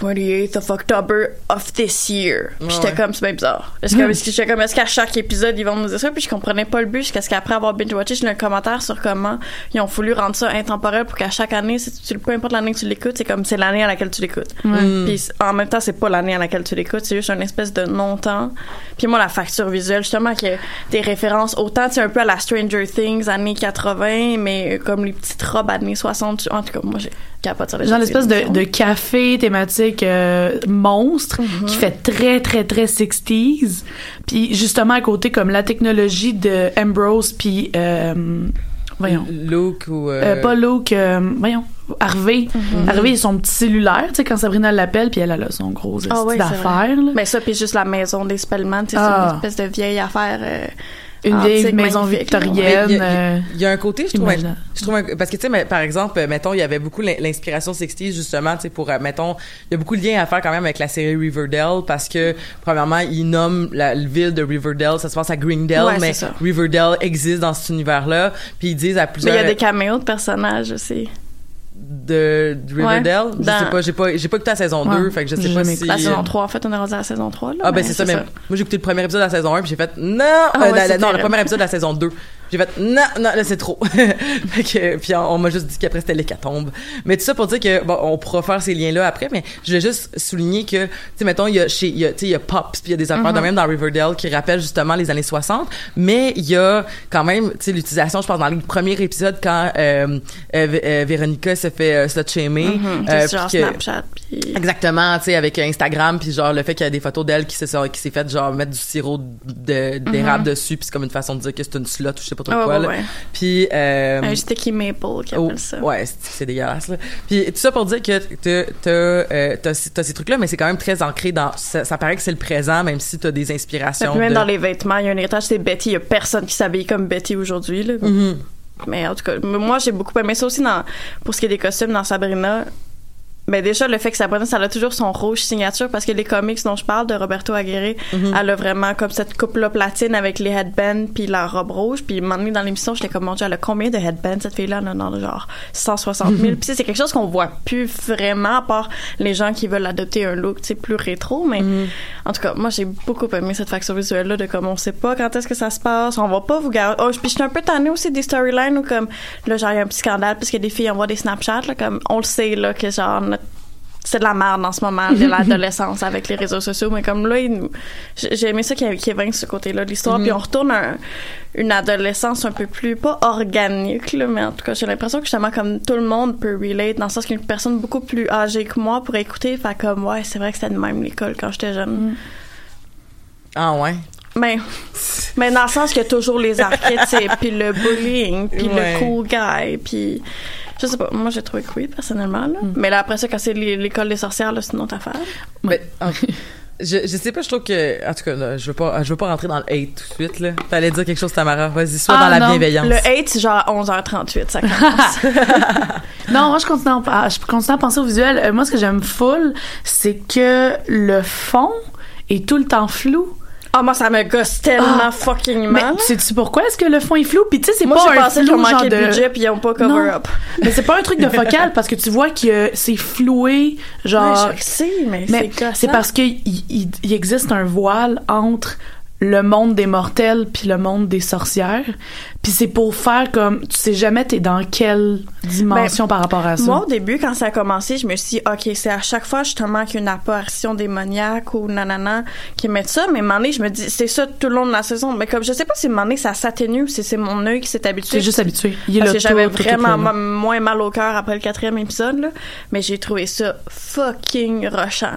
[SPEAKER 6] 28th of October of this year. Puis
[SPEAKER 4] Ouais,
[SPEAKER 6] j'étais
[SPEAKER 4] ouais.
[SPEAKER 6] comme, c'est bien bizarre. Est-ce que,
[SPEAKER 5] Hmm.
[SPEAKER 6] est-ce que j'étais comme, est-ce qu'à chaque épisode, ils vont nous dire ça? Puis je comprenais pas le but jusqu'à ce qu'après avoir binge-watché, j'ai lu un commentaire sur comment ils ont voulu rendre ça intemporel pour qu'à chaque année, si tu, peu importe l'année que tu l'écoutes, c'est comme, c'est l'année à laquelle tu l'écoutes.
[SPEAKER 4] Mm.
[SPEAKER 6] Puis en même temps, c'est pas l'année à laquelle tu l'écoutes, c'est juste une espèce de non-temps. Puis moi, la facture visuelle, justement, a des références autant, tu sais, un peu à la Stranger Things années 80, mais comme les petites robes années 60. En tout cas, moi, j'ai capote sur les
[SPEAKER 5] Genre l'espèce de, de café thématique euh, monstre
[SPEAKER 6] Mm-hmm.
[SPEAKER 5] qui fait très très très 60s. Puis justement à côté comme la technologie de Ambrose puis euh, voyons
[SPEAKER 4] Luke ou euh,
[SPEAKER 5] Euh, pas Luke, euh, voyons, Harvey.
[SPEAKER 6] Mm-hmm.
[SPEAKER 5] Harvey, il a son petit cellulaire, tu sais, quand Sabrina l'appelle, puis elle, a son gros
[SPEAKER 6] Ah
[SPEAKER 5] d'affaires, là.
[SPEAKER 6] Mais ça, puis juste la maison des Spellman, tu sais,
[SPEAKER 5] Ah.
[SPEAKER 6] c'est une espèce de vieille affaire. euh,
[SPEAKER 5] Une
[SPEAKER 6] antique,
[SPEAKER 5] vieille maison victorienne.
[SPEAKER 4] il y a-
[SPEAKER 5] euh,
[SPEAKER 4] Il y a un côté, je trouve, je trouve un- parce que tu sais, par exemple, euh, mettons, il y avait beaucoup l'in- l'inspiration 60 justement, tu sais, pour, euh, mettons, il y a beaucoup de liens à faire quand même avec la série Riverdale parce que premièrement, ils nomment la, ville de Riverdale, ça se passe à Greendale,
[SPEAKER 6] Ouais,
[SPEAKER 4] mais. Riverdale existe dans cet univers-là, puis ils disent à
[SPEAKER 6] Mais il
[SPEAKER 4] plusieurs
[SPEAKER 6] y a des caméos de personnages aussi.
[SPEAKER 4] De, Riverdale, je
[SPEAKER 6] dans-
[SPEAKER 4] sais pas, j'ai pas, j'ai pas écouté la saison
[SPEAKER 5] Ouais,
[SPEAKER 4] 2, fait que je sais pas si
[SPEAKER 6] La saison 3, en fait, on est rendu à la saison 3, là.
[SPEAKER 4] Ah ben c'est ça, mais moi j'ai écouté le premier épisode de la saison 1 puis j'ai fait non,
[SPEAKER 6] Ah
[SPEAKER 4] euh,
[SPEAKER 6] ouais,
[SPEAKER 4] la- non le premier épisode de la saison 2. J'ai fait non non là c'est trop. fait que puis on, on m'a juste dit qu'après c'était l'hécatombe. Mais tout ça pour dire que bon on pourra faire ces liens là après mais je voulais juste souligner que tu sais mettons il y a chez il y a tu sais il y a Pops puis il y a des affaires de même dans Riverdale qui rappellent justement les années 60 mais il y a quand même tu sais l'utilisation je pense dans les premiers épisodes quand euh, euh, euh, Véronica se fait euh, slut shamer
[SPEAKER 6] Mhm,
[SPEAKER 4] euh, que-
[SPEAKER 6] Snapchat.
[SPEAKER 4] Exactement, tu sais, avec Instagram, puis genre le fait qu'il y a des photos d'elle qui s'est qui s'est fait genre mettre du sirop de- d'érable dessus, puis c'est comme une façon de dire que c'est une slot ou je sais pas
[SPEAKER 6] Mhm. Ah,
[SPEAKER 4] quoi.
[SPEAKER 6] ouais, ouais.
[SPEAKER 4] Puis euh,
[SPEAKER 6] Un sticky maple qui
[SPEAKER 4] oh,
[SPEAKER 6] appelle ça.
[SPEAKER 4] ouais, c'est dégueulasse là. Puis tout ça pour dire que t'as t'as euh, t'as ces- trucs là, mais c'est quand même très ancré dans ça, ça paraît que c'est le présent, même si t'as des inspirations.
[SPEAKER 6] que même
[SPEAKER 4] de-
[SPEAKER 6] dans les vêtements, il y a un héritage, c'est Betty. Il y a personne qui s'habille comme Betty aujourd'hui, là.
[SPEAKER 4] Mhm.
[SPEAKER 6] Mais en tout cas, moi, j'ai beaucoup aimé ça aussi dans, pour ce qui est des costumes dans Sabrina. Mais déjà, le fait que Sabrina, ça a toujours son rouge signature parce que les comics dont je parle de Roberto Aguirre,
[SPEAKER 4] Mhm.
[SPEAKER 6] elle a vraiment comme cette coupe-là platine avec les headbands puis la robe rouge. Puis, donné, dans l'émission, j'étais comme, mon Dieu, elle a combien de headbands, cette fille-là? Elle en a genre 160 000. Puis, tu sais, c'est quelque chose qu'on voit plus vraiment, à part les gens qui veulent adopter un look, tu sais, plus rétro. Mais, en tout cas, moi, j'ai beaucoup aimé cette facture visuelle-là de comme on sait pas quand est-ce que ça se passe, on va pas vous garder. Oh, puis je suis un peu tannée aussi des storylines où comme, là, genre, il y a un petit scandale parce que des filles envoient des Snapchats, là, comme, on le sait, là, que genre, c'est de la merde en ce moment, de l'adolescence avec les réseaux sociaux, mais comme là, j'ai aimé ça qu'il y ait- qu'il y ait ce côté-là de l'histoire, puis on retourne à un- une adolescence un peu plus, pas organique, là, mais en tout cas, j'ai l'impression que justement, comme tout le monde peut relate, dans le sens qu'une personne beaucoup plus âgée que moi pourrait écouter, fait comme, ouais, c'est vrai que c'était de même l'école quand j'étais jeune.
[SPEAKER 4] Ah ouais?
[SPEAKER 6] Mais, mais dans le sens qu'il y a toujours les archétypes, puis le bullying, puis
[SPEAKER 4] Ouais.
[SPEAKER 6] le cool guy, puis je sais pas, moi j'ai trouvé que oui, personnellement, là. Mais là, après ça, quand c'est l'é- l'école des sorcières, là, c'est une autre affaire.
[SPEAKER 4] Mais, en- je, je sais pas, je trouve que, en tout cas, là, je veux pas, je veux pas rentrer dans le hate tout de suite, là. T'allais dire quelque chose, Tamara. Vas-y, sois
[SPEAKER 5] Ah,
[SPEAKER 4] dans la
[SPEAKER 5] non.
[SPEAKER 4] bienveillance.
[SPEAKER 6] Le hate, c'est genre à 11h38, ça commence.
[SPEAKER 5] Non, moi je continue à, ah, je continue à penser au visuel. Euh, moi, ce que j'aime full, c'est que le fond est tout le temps flou.
[SPEAKER 6] Ah, moi, ça me gosse tellement fucking
[SPEAKER 5] Mais
[SPEAKER 6] mal.
[SPEAKER 5] sais-tu pourquoi est-ce que le fond est flou? Puis tu sais, c'est
[SPEAKER 6] Moi,
[SPEAKER 5] pas un
[SPEAKER 6] pensé
[SPEAKER 5] flou genre de...
[SPEAKER 6] budget puis ils ont pas cover
[SPEAKER 5] Non.
[SPEAKER 6] up.
[SPEAKER 5] Mais c'est pas un truc de focal parce que tu vois que c'est floué, genre...
[SPEAKER 6] Ouais, je sais, mais,
[SPEAKER 5] Mais
[SPEAKER 6] c'est
[SPEAKER 5] c'est parce qu'il il, il existe un voile entre le monde des mortels puis le monde des sorcières. Puis c'est pour faire comme tu sais jamais t'es dans quelle dimension par rapport à ça.
[SPEAKER 6] Moi, au début, quand ça a commencé, je me suis dit, OK, c'est à chaque fois, justement, qu'il y a une apparition démoniaque ou nanana qui mettent ça. Mais à un moment donné, je me dis, c'est ça tout le long de la saison. Mais comme, je sais pas si à un moment donné, ça s'atténue ou si c'est mon œil qui s'est habitué.
[SPEAKER 5] T'es juste habitué. Il est
[SPEAKER 6] Parce
[SPEAKER 5] là
[SPEAKER 6] que j'avais
[SPEAKER 5] tout-
[SPEAKER 6] vraiment moins mal au cœur après le quatrième épisode, là. Mais j'ai trouvé ça fucking rushant.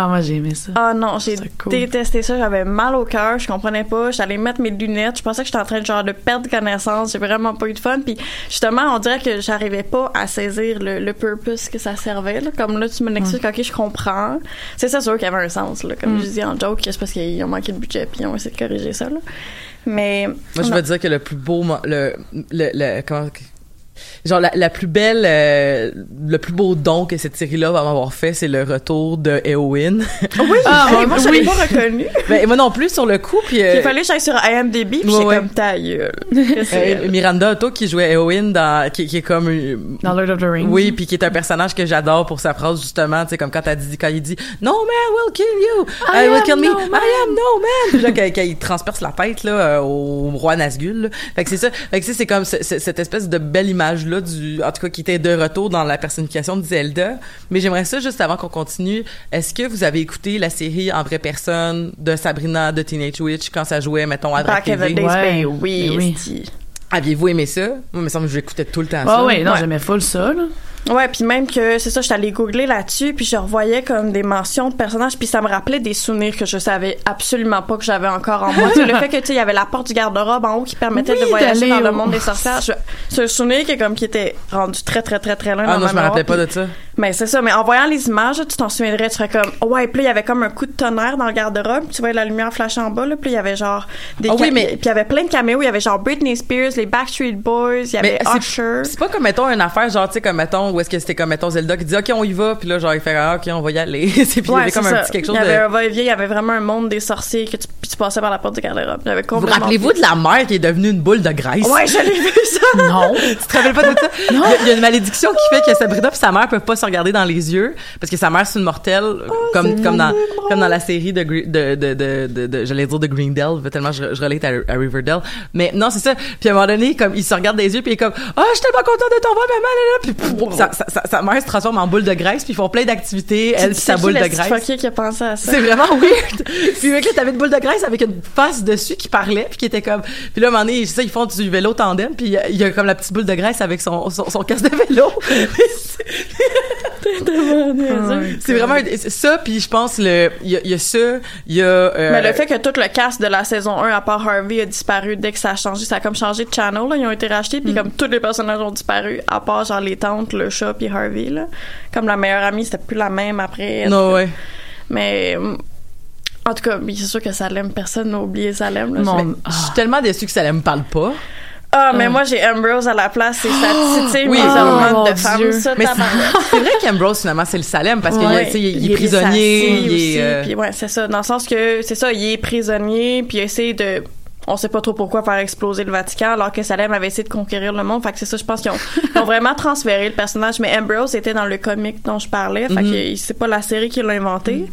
[SPEAKER 5] Ah moi j'ai aimé ça.
[SPEAKER 6] Ah non, j'ai
[SPEAKER 5] cool.
[SPEAKER 6] détesté ça. J'avais mal au cœur, je comprenais pas. J'allais mettre mes lunettes. Je pensais que j'étais en train de genre de perdre connaissance. J'ai vraiment pas eu de fun. Puis justement, on dirait que j'arrivais pas à saisir le, le purpose que ça servait. Là. Comme là, tu me l'expliques, ok, je comprends. C'est ça sûr qu'il y avait un sens. Là. Comme
[SPEAKER 5] Mm.
[SPEAKER 6] je dis en joke, c'est parce qu'ils ont manqué de budget puis ils ont essayé de corriger ça. Là. Mais
[SPEAKER 4] Moi, je veux dire que le plus beau, le, le, le- comment, genre la, la plus belle, euh, le plus beau don que cette série-là va m'avoir fait, c'est le retour de Eowyn.
[SPEAKER 6] oui,
[SPEAKER 5] Ah,
[SPEAKER 6] hey,
[SPEAKER 5] ouais,
[SPEAKER 6] moi je l'ai
[SPEAKER 5] oui.
[SPEAKER 6] pas reconnu.
[SPEAKER 4] ben, moi non plus sur le coup, puis euh,
[SPEAKER 6] Il fallait que j'aille sur IMDb puis
[SPEAKER 4] Ouais, ouais.
[SPEAKER 6] comme ta gueule. Que c'est?
[SPEAKER 4] Euh? Miranda Otto qui jouait Eowyn dans, qui, qui est comme une-
[SPEAKER 5] Dans Lord of the Rings.
[SPEAKER 4] Oui, puis qui est un personnage que j'adore pour sa phrase justement, tu sais comme quand elle dit quand il dit No man will kill you,
[SPEAKER 5] I
[SPEAKER 4] I, will kill me,
[SPEAKER 5] no.
[SPEAKER 4] I am no man. Là quand, quand il transperce la tête là euh, au roi Nazgûl. là. Fait que c'est ça. Fait que c'est comme ce- ce- cette espèce de belle image là du en tout cas qui était de retour dans la personnification de Zelda. Mais j'aimerais ça juste avant qu'on continue, est-ce que vous avez écouté la série en vraie personne de Sabrina de Teenage Witch quand ça jouait mettons à
[SPEAKER 6] Back
[SPEAKER 4] TV?
[SPEAKER 6] days,
[SPEAKER 5] Ouais.
[SPEAKER 6] ben oui,
[SPEAKER 5] Ben oui.
[SPEAKER 6] esti.
[SPEAKER 4] Aviez-vous aimé ça? Moi, il me semble que j'écoutais tout le temps
[SPEAKER 5] Ah
[SPEAKER 4] ça.
[SPEAKER 5] ouais, non,
[SPEAKER 6] Ouais.
[SPEAKER 5] j'aimais full ça là.
[SPEAKER 6] Ouais, puis même que c'est ça, j'étais allée googler là-dessus, puis je revoyais comme des mentions de personnages, puis ça me rappelait des souvenirs que je savais absolument pas que j'avais encore en moi. Le fait que tu sais, il y avait la porte du garde-robe en haut qui permettait
[SPEAKER 5] Oui,
[SPEAKER 6] de voyager dans le monde des sorcières. Je- C'est un souvenir qui est comme qui était rendu très très très très loin
[SPEAKER 4] Ah
[SPEAKER 6] dans
[SPEAKER 4] non,
[SPEAKER 6] ma
[SPEAKER 4] je me rappelais pas de ça.
[SPEAKER 6] Puis- Mais c'est ça, mais en voyant les images, tu t'en souviendrais, tu serais comme ouais, puis là il y avait comme un coup de tonnerre dans le garde-robe, tu voyais la lumière flasher en bas là, puis il y avait genre des
[SPEAKER 4] Ah oui, mais-
[SPEAKER 6] puis il y avait plein de caméos, il y avait genre Britney Spears, les Backstreet Boys, il y avait Usher.
[SPEAKER 4] C'est pas comme, mettons, une affaire, genre, tu sais, comme, mettons, où est-ce que c'était comme, mettons, Zelda qui dit, OK, on y va, puis là, genre, il fait, ah, OK, on va y aller. C'est- puis il y avait comme un
[SPEAKER 6] ça.
[SPEAKER 4] petit quelque chose
[SPEAKER 6] il y avait
[SPEAKER 4] de...
[SPEAKER 6] un va-et-vient, il y avait vraiment un monde des sorciers que tu, puis tu passais par la porte du garde-robe.
[SPEAKER 4] Vous rappelez-vous de la mère qui est devenue une boule de graisse?
[SPEAKER 6] Ouais, je l'ai vu ça.
[SPEAKER 5] Non.
[SPEAKER 4] Tu te rappelles pas de ça? A- Il y, a une malédiction qui fait que Sabrina et sa mère peuvent pas regarder dans les yeux parce que sa mère c'est une mortelle comme comme dans comme dans la série de de de de, de, de- j'allais dire de Greendale tellement je, je relate à, à Riverdale mais non c'est ça puis à un moment donné comme il se regarde les yeux puis il est comme ah je suis tellement content de t'en voir maman là, là. puis sa, sa, mère se transforme en boule de graisse puis ils font plein d'activités elle puis sa boule de graisse
[SPEAKER 6] qui a pensé à ça.
[SPEAKER 4] c'est vraiment weird. puis mec là, t'avais une boule de graisse avec une face dessus qui parlait puis qui était comme puis là à un moment donné ça ils font du vélo tandem puis il y a- il y, a comme la petite boule de graisse avec son son, son casque de vélo. c'est vraiment ça puis je pense le il y a, il y a ça, il y a euh,
[SPEAKER 6] Mais le fait que tout le cast de la saison 1, à part Harvey, a disparu dès que ça a changé, ça a comme changé de channel, là. Ils ont été rachetés,
[SPEAKER 4] Mm.
[SPEAKER 6] puis comme tous les personnages ont disparu, à part genre les tantes, le chat, puis Harvey, là. Comme la meilleure amie, c'était plus la même après.
[SPEAKER 4] non ouais.
[SPEAKER 6] Mais, en tout cas, c'est sûr que Salem, personne n'a oublié Salem, là.
[SPEAKER 5] Mon-
[SPEAKER 4] Mais je suis tellement déçue que ça ne me parle pas.
[SPEAKER 6] Ah, mais moi, j'ai Ambrose à la place, c'est sa petite,
[SPEAKER 4] Oui,
[SPEAKER 6] mes
[SPEAKER 4] oh,
[SPEAKER 6] hormones
[SPEAKER 5] mon
[SPEAKER 6] de femme, ça,
[SPEAKER 4] Mais c'est vrai qu'Ambrose finalement c'est le Salem parce qu'il
[SPEAKER 6] Ouais.
[SPEAKER 4] est, tu sais, il, il
[SPEAKER 6] Il
[SPEAKER 4] est prisonnier, il
[SPEAKER 6] aussi,
[SPEAKER 4] est euh,
[SPEAKER 6] puis ouais, c'est ça. Dans le sens que, c'est ça, il est prisonnier, puis il essaie de on sait pas trop pourquoi faire exploser le Vatican alors que Salem avait essayé de conquérir le monde. Fait que c'est ça, je pense qu'ils ont, ils ont vraiment transféré le personnage. Mais Ambrose était dans le comic dont je parlais. Fait
[SPEAKER 4] Mhm.
[SPEAKER 6] que c'est pas la série qui l'a inventé.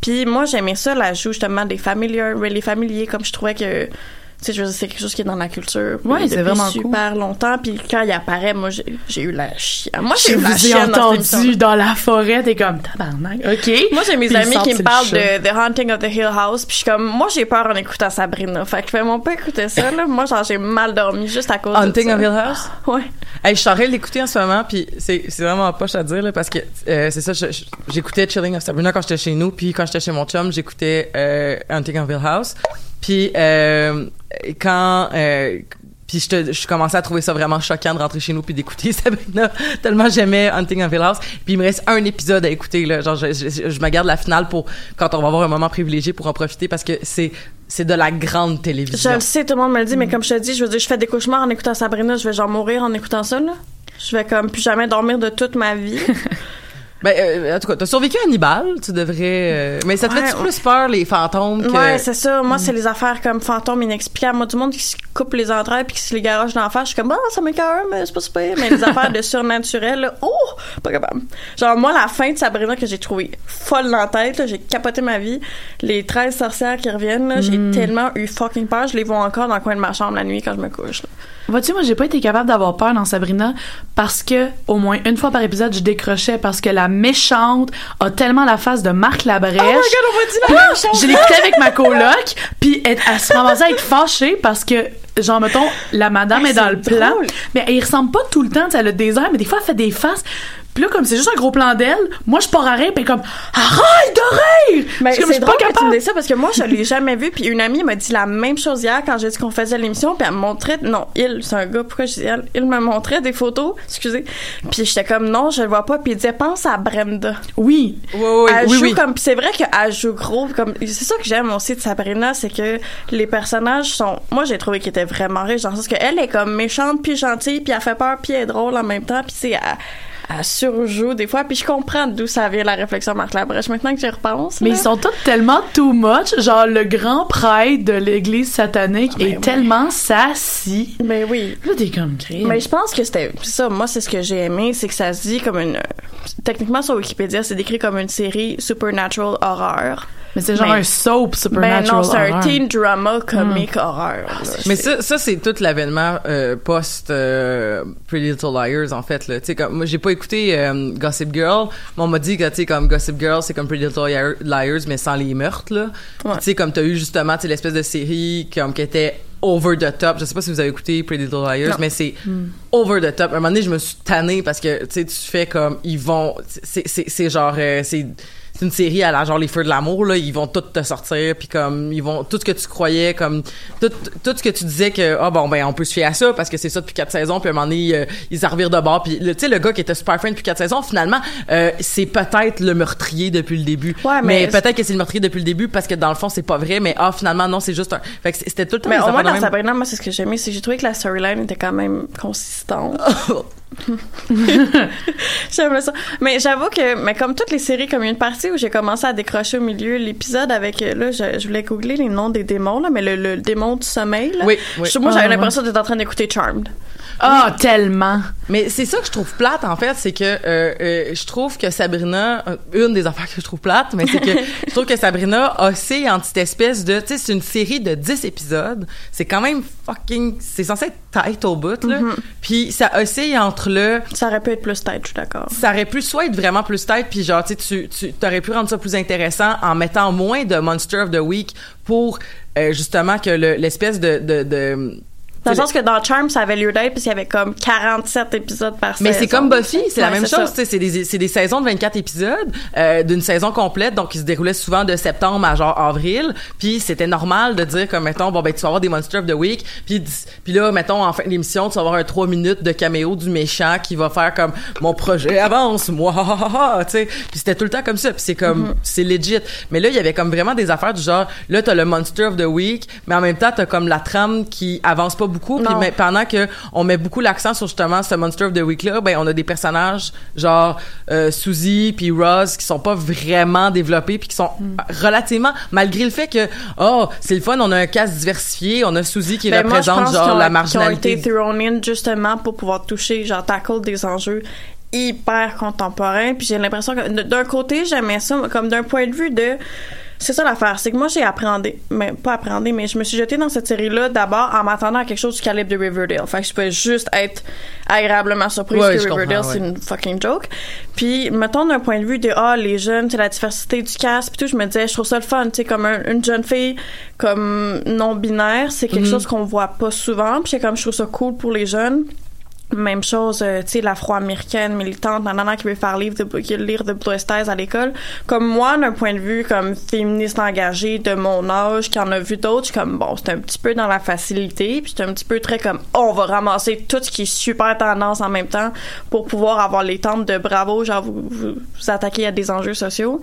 [SPEAKER 6] Puis moi, j'aimais ça, l'ajout justement des familiers, les familiers, comme je trouvais que tu sais, je veux dire, c'est quelque chose qui est dans la culture. Depuis
[SPEAKER 5] c'est vraiment
[SPEAKER 6] super longtemps. Puis quand il apparaît, moi, j'ai eu la chienne. Moi, j'ai
[SPEAKER 5] Je
[SPEAKER 6] eu la chienne
[SPEAKER 5] entendu dans la forêt, t'es comme tabarnak. OK.
[SPEAKER 6] Moi, j'ai mes
[SPEAKER 5] Puis
[SPEAKER 6] amis qui me parlent
[SPEAKER 5] le
[SPEAKER 6] de The Haunting of the Hill House, puis je suis comme, moi, j'ai peur en écoutant Sabrina. Fait que fais-moi pas écouter ça, là. Moi, genre, j'ai mal dormi juste à cause
[SPEAKER 4] Hunting
[SPEAKER 6] de ça.
[SPEAKER 4] of Hill House?
[SPEAKER 6] Ouais.
[SPEAKER 4] Hey, je suis en train de l'écouter en ce moment, puis c'est c'est vraiment poche à dire là, parce que euh, c'est ça. je- je- J'écoutais Chilling of Sabrina quand j'étais chez nous, puis quand j'étais chez mon chum, j'écoutais euh, Hunting of Hill House. Puis euh, quand euh, puis je, te- je commençais à trouver ça vraiment choquant de rentrer chez nous puis d'écouter Sabrina tellement j'aimais Hunting of Hill House. Puis il me reste un épisode à écouter là, genre je, je, je me garde la finale pour quand on va avoir un moment privilégié pour en profiter parce que c'est c'est de la grande
[SPEAKER 6] Je
[SPEAKER 4] télévision.
[SPEAKER 6] le sais, tout le monde me le dit, mais comme je te dis, je veux dire, je fais des cauchemars en écoutant Sabrina, je vais genre mourir en écoutant ça, là. Je vais comme plus jamais dormir de toute ma vie.
[SPEAKER 4] Ben, euh, en tout cas, t'as survécu à Hannibal, tu devrais. euh, mais ça te
[SPEAKER 6] Ouais,
[SPEAKER 4] fait plus peur les fantômes que.
[SPEAKER 6] Ouais, c'est ça. Moi, c'est les affaires comme fantômes inexplicables. Moi, du monde qui se coupe les entrailles puis qui se les garoche d'en face, je suis comme, ah, ça m'écoeure, mais c'est pas super. Mais les affaires de surnaturel, là, oh, pas capable. Genre, moi, la fin de Sabrina que j'ai trouvé folle dans la tête, j'ai capoté ma vie. Les 13 sorcières qui reviennent, là, j'ai tellement eu fucking peur. Je les vois encore dans le coin de ma chambre la nuit quand je me couche. là.
[SPEAKER 5] Vois-tu, moi, j'ai pas été capable d'avoir peur dans Sabrina parce que, au moins une fois par épisode, je décrochais parce que la méchante a tellement la face de Marc Labrèche.
[SPEAKER 6] Oh my God, on m'a dit la.
[SPEAKER 5] Je l'écoutais avec ma coloc, puis elle, elle se ramassait à être fâchée parce que, genre, mettons, la madame
[SPEAKER 6] Ah,
[SPEAKER 5] est dans le plan.
[SPEAKER 6] drôle.
[SPEAKER 5] Mais elle ressemble pas tout le temps, elle a des airs, mais des fois, elle fait des faces. Puis là, comme c'est juste un gros plan d'elle, moi, je pars à rire, puis comme, arrête de rire!
[SPEAKER 6] Mais
[SPEAKER 5] Je suis comme, je
[SPEAKER 6] c'est
[SPEAKER 5] suis
[SPEAKER 6] drôle
[SPEAKER 5] pas
[SPEAKER 6] que tu me
[SPEAKER 5] capable.
[SPEAKER 6] dises ça parce que moi, je l'ai jamais vu. Puis une amie m'a dit la même chose hier quand j'ai dit qu'on faisait l'émission. Puis elle me montrait, non, il, c'est un gars, pourquoi je dis elle? Il me montrait des photos, excusez. Puis j'étais comme, non, je le vois pas. Puis il disait, pense à Brenda.
[SPEAKER 5] Oui.
[SPEAKER 4] Oui, oui,
[SPEAKER 6] elle
[SPEAKER 4] oui,
[SPEAKER 6] joue
[SPEAKER 4] oui.
[SPEAKER 6] comme, c'est vrai qu'elle joue gros. Comme, c'est ça que j'aime aussi de Sabrina, c'est que les personnages sont, moi, j'ai trouvé qu'ils étaient vraiment riches dans le sens qu'elle est comme méchante puis gentille puis elle fait peur puis elle est drôle en même temps. Puis c'est, elle, surjoue des fois. Puis je comprends d'où ça vient la réflexion Marc Labrèche maintenant que j'y repense.
[SPEAKER 5] Mais
[SPEAKER 6] là.
[SPEAKER 5] ils sont tous tellement too much. Genre, le grand prêtre de l'église satanique
[SPEAKER 6] ben
[SPEAKER 5] est
[SPEAKER 6] oui.
[SPEAKER 5] tellement sassy.
[SPEAKER 6] Mais oui.
[SPEAKER 5] Là, t'es comme crime.
[SPEAKER 6] Mais je pense que c'était c'est ça. Moi, c'est ce que j'ai aimé, c'est que ça se dit comme une. Techniquement, sur Wikipédia, c'est décrit comme une série supernatural horror.
[SPEAKER 5] Mais c'est genre
[SPEAKER 6] Mais-
[SPEAKER 5] un soap
[SPEAKER 6] Ben
[SPEAKER 5] supernatural.
[SPEAKER 6] non, c'est un teen drama comique horror. là.
[SPEAKER 4] Mais ça, ça c'est tout l'avènement euh, post euh, Pretty Little Liars en fait là. Tu sais comme moi j'ai pas écouté euh, Gossip Girl, mais on m'a dit que tu sais comme Gossip Girl c'est comme Pretty Little Liar- Liars mais sans les meurtres là.
[SPEAKER 6] Ouais.
[SPEAKER 4] Tu sais comme t'as eu justement tu sais l'espèce de série comme qui était over the top. Je sais pas si vous avez écouté Pretty Little Liars,
[SPEAKER 6] Non.
[SPEAKER 4] mais c'est over the top. À un moment donné, je me suis tannée parce que tu sais tu fais comme ils vont c'est c'est c'est genre euh, c'est c'est une série à la genre les feux de l'amour là ils vont tout te sortir puis comme ils vont tout ce que tu croyais comme tout, tout ce que tu disais que ah bon ben on peut se fier à ça parce que c'est ça depuis quatre saisons puis à un moment donné euh, ils s'en revirent de bord puis le- tu sais le gars qui était super fan depuis quatre saisons finalement euh, c'est peut-être le meurtrier depuis le début
[SPEAKER 6] Ouais,
[SPEAKER 4] mais,
[SPEAKER 6] mais-
[SPEAKER 4] peut-être que c'est le meurtrier depuis le début parce que dans le fond c'est pas vrai mais ah finalement non c'est juste un fait que c'était tout le temps
[SPEAKER 6] Mais au moins, dans. Sabrina, moi, c'est ce que j'ai aimé, c'est que j'ai trouvé que la storyline était quand même consistante. J'aime ça. Mais j'avoue que, mais comme toutes les séries, comme il y a une partie où j'ai commencé à décrocher au milieu l'épisode avec, euh, là, je, je voulais googler les noms des démons, là, mais le, le démon du sommeil, là.
[SPEAKER 4] Oui, oui.
[SPEAKER 6] Je- moi, j'avais
[SPEAKER 5] Ah,
[SPEAKER 6] l'impression d'être en train d'écouter Charmed.
[SPEAKER 5] Ah, tellement.
[SPEAKER 4] Mais c'est ça que je trouve plate en fait, c'est que euh, euh, je trouve que Sabrina, une des affaires que je trouve plate, mais c'est que je trouve que Sabrina oscille entre cette espèce de, tu sais, c'est une série de 10 épisodes, c'est quand même fucking, c'est censé être tight au bout là, puis ça oscille entre
[SPEAKER 6] Ça aurait pu être plus tête, je suis d'accord.
[SPEAKER 4] ça aurait pu soit être vraiment plus tête, puis genre, tu sais, tu, t'aurais pu rendre ça plus intéressant en mettant moins de Monster of the Week pour euh, justement que le- l'espèce de, de, de
[SPEAKER 6] Dans le sens que dans Charmed, ça avait lieu d'être, parce qu'il y avait comme 47 épisodes par
[SPEAKER 4] Mais
[SPEAKER 6] saison.
[SPEAKER 4] c'est comme Buffy, c'est la même chose. C'est des, des saisons de 24 épisodes euh, d'une saison complète, donc qui se déroulait souvent de septembre à genre avril. Puis c'était normal de dire comme mettons bon ben tu vas avoir des Monsters of the Week, puis puis là mettons en fin d'émission tu vas avoir un 3 minutes de caméo du méchant qui va faire comme mon projet avance moi, tu sais. Puis c'était tout le temps comme ça. Puis c'est comme
[SPEAKER 6] Mm-hmm.
[SPEAKER 4] c'est legit. Mais là il y avait comme vraiment des affaires du genre là t'as le Monster of the Week, mais en même temps t'as comme la trame qui avance pas beaucoup. Puis mais pendant que on met beaucoup l'accent sur justement ce Monster of the Week là, ben on a des personnages genre euh, Suzy puis Ross qui sont pas vraiment développés puis qui sont
[SPEAKER 6] Mm.
[SPEAKER 4] relativement malgré le fait que oh c'est le fun, on a un cast diversifié, on a Suzy qui
[SPEAKER 6] Ben, moi,
[SPEAKER 4] représente
[SPEAKER 6] pense
[SPEAKER 4] genre
[SPEAKER 6] ont-
[SPEAKER 4] la
[SPEAKER 6] qu'ils ont
[SPEAKER 4] marginalité.
[SPEAKER 6] été thrown in justement pour pouvoir toucher, genre, tackle des enjeux hyper contemporains. Puis j'ai l'impression que d'un côté, j'aimais ça, comme d'un point de vue de. C'est ça l'affaire, c'est que moi j'ai appréhendé, mais pas appréhendé, mais je me suis jetée dans cette série-là d'abord en m'attendant à quelque chose du calibre de Riverdale. Fait que je pouvais juste être agréablement surprise
[SPEAKER 4] Ouais,
[SPEAKER 6] que Riverdale c'est une fucking joke. Puis mettons d'un point de vue de ah les jeunes, c'est la diversité du cast, puis tout, je me disais je trouve ça le fun, tu sais comme un- une jeune fille comme non binaire, c'est quelque
[SPEAKER 4] Mhm.
[SPEAKER 6] chose qu'on voit pas souvent, puis c'est comme je trouve ça cool pour les jeunes. Même chose, euh, tu sais, l'afro-américaine militante, nanana, qui veut faire lire de, qui veut lire de Skies à l'école. Comme moi, d'un point de vue comme féministe engagée de mon âge, qui en a vu d'autres, je suis comme, bon, c'est un petit peu dans la facilité, puis c'est un petit peu très comme, oh, on va ramasser tout ce qui est super tendance en même temps pour pouvoir avoir les tentes de bravo, genre, vous, vous, vous attaquer à des enjeux sociaux.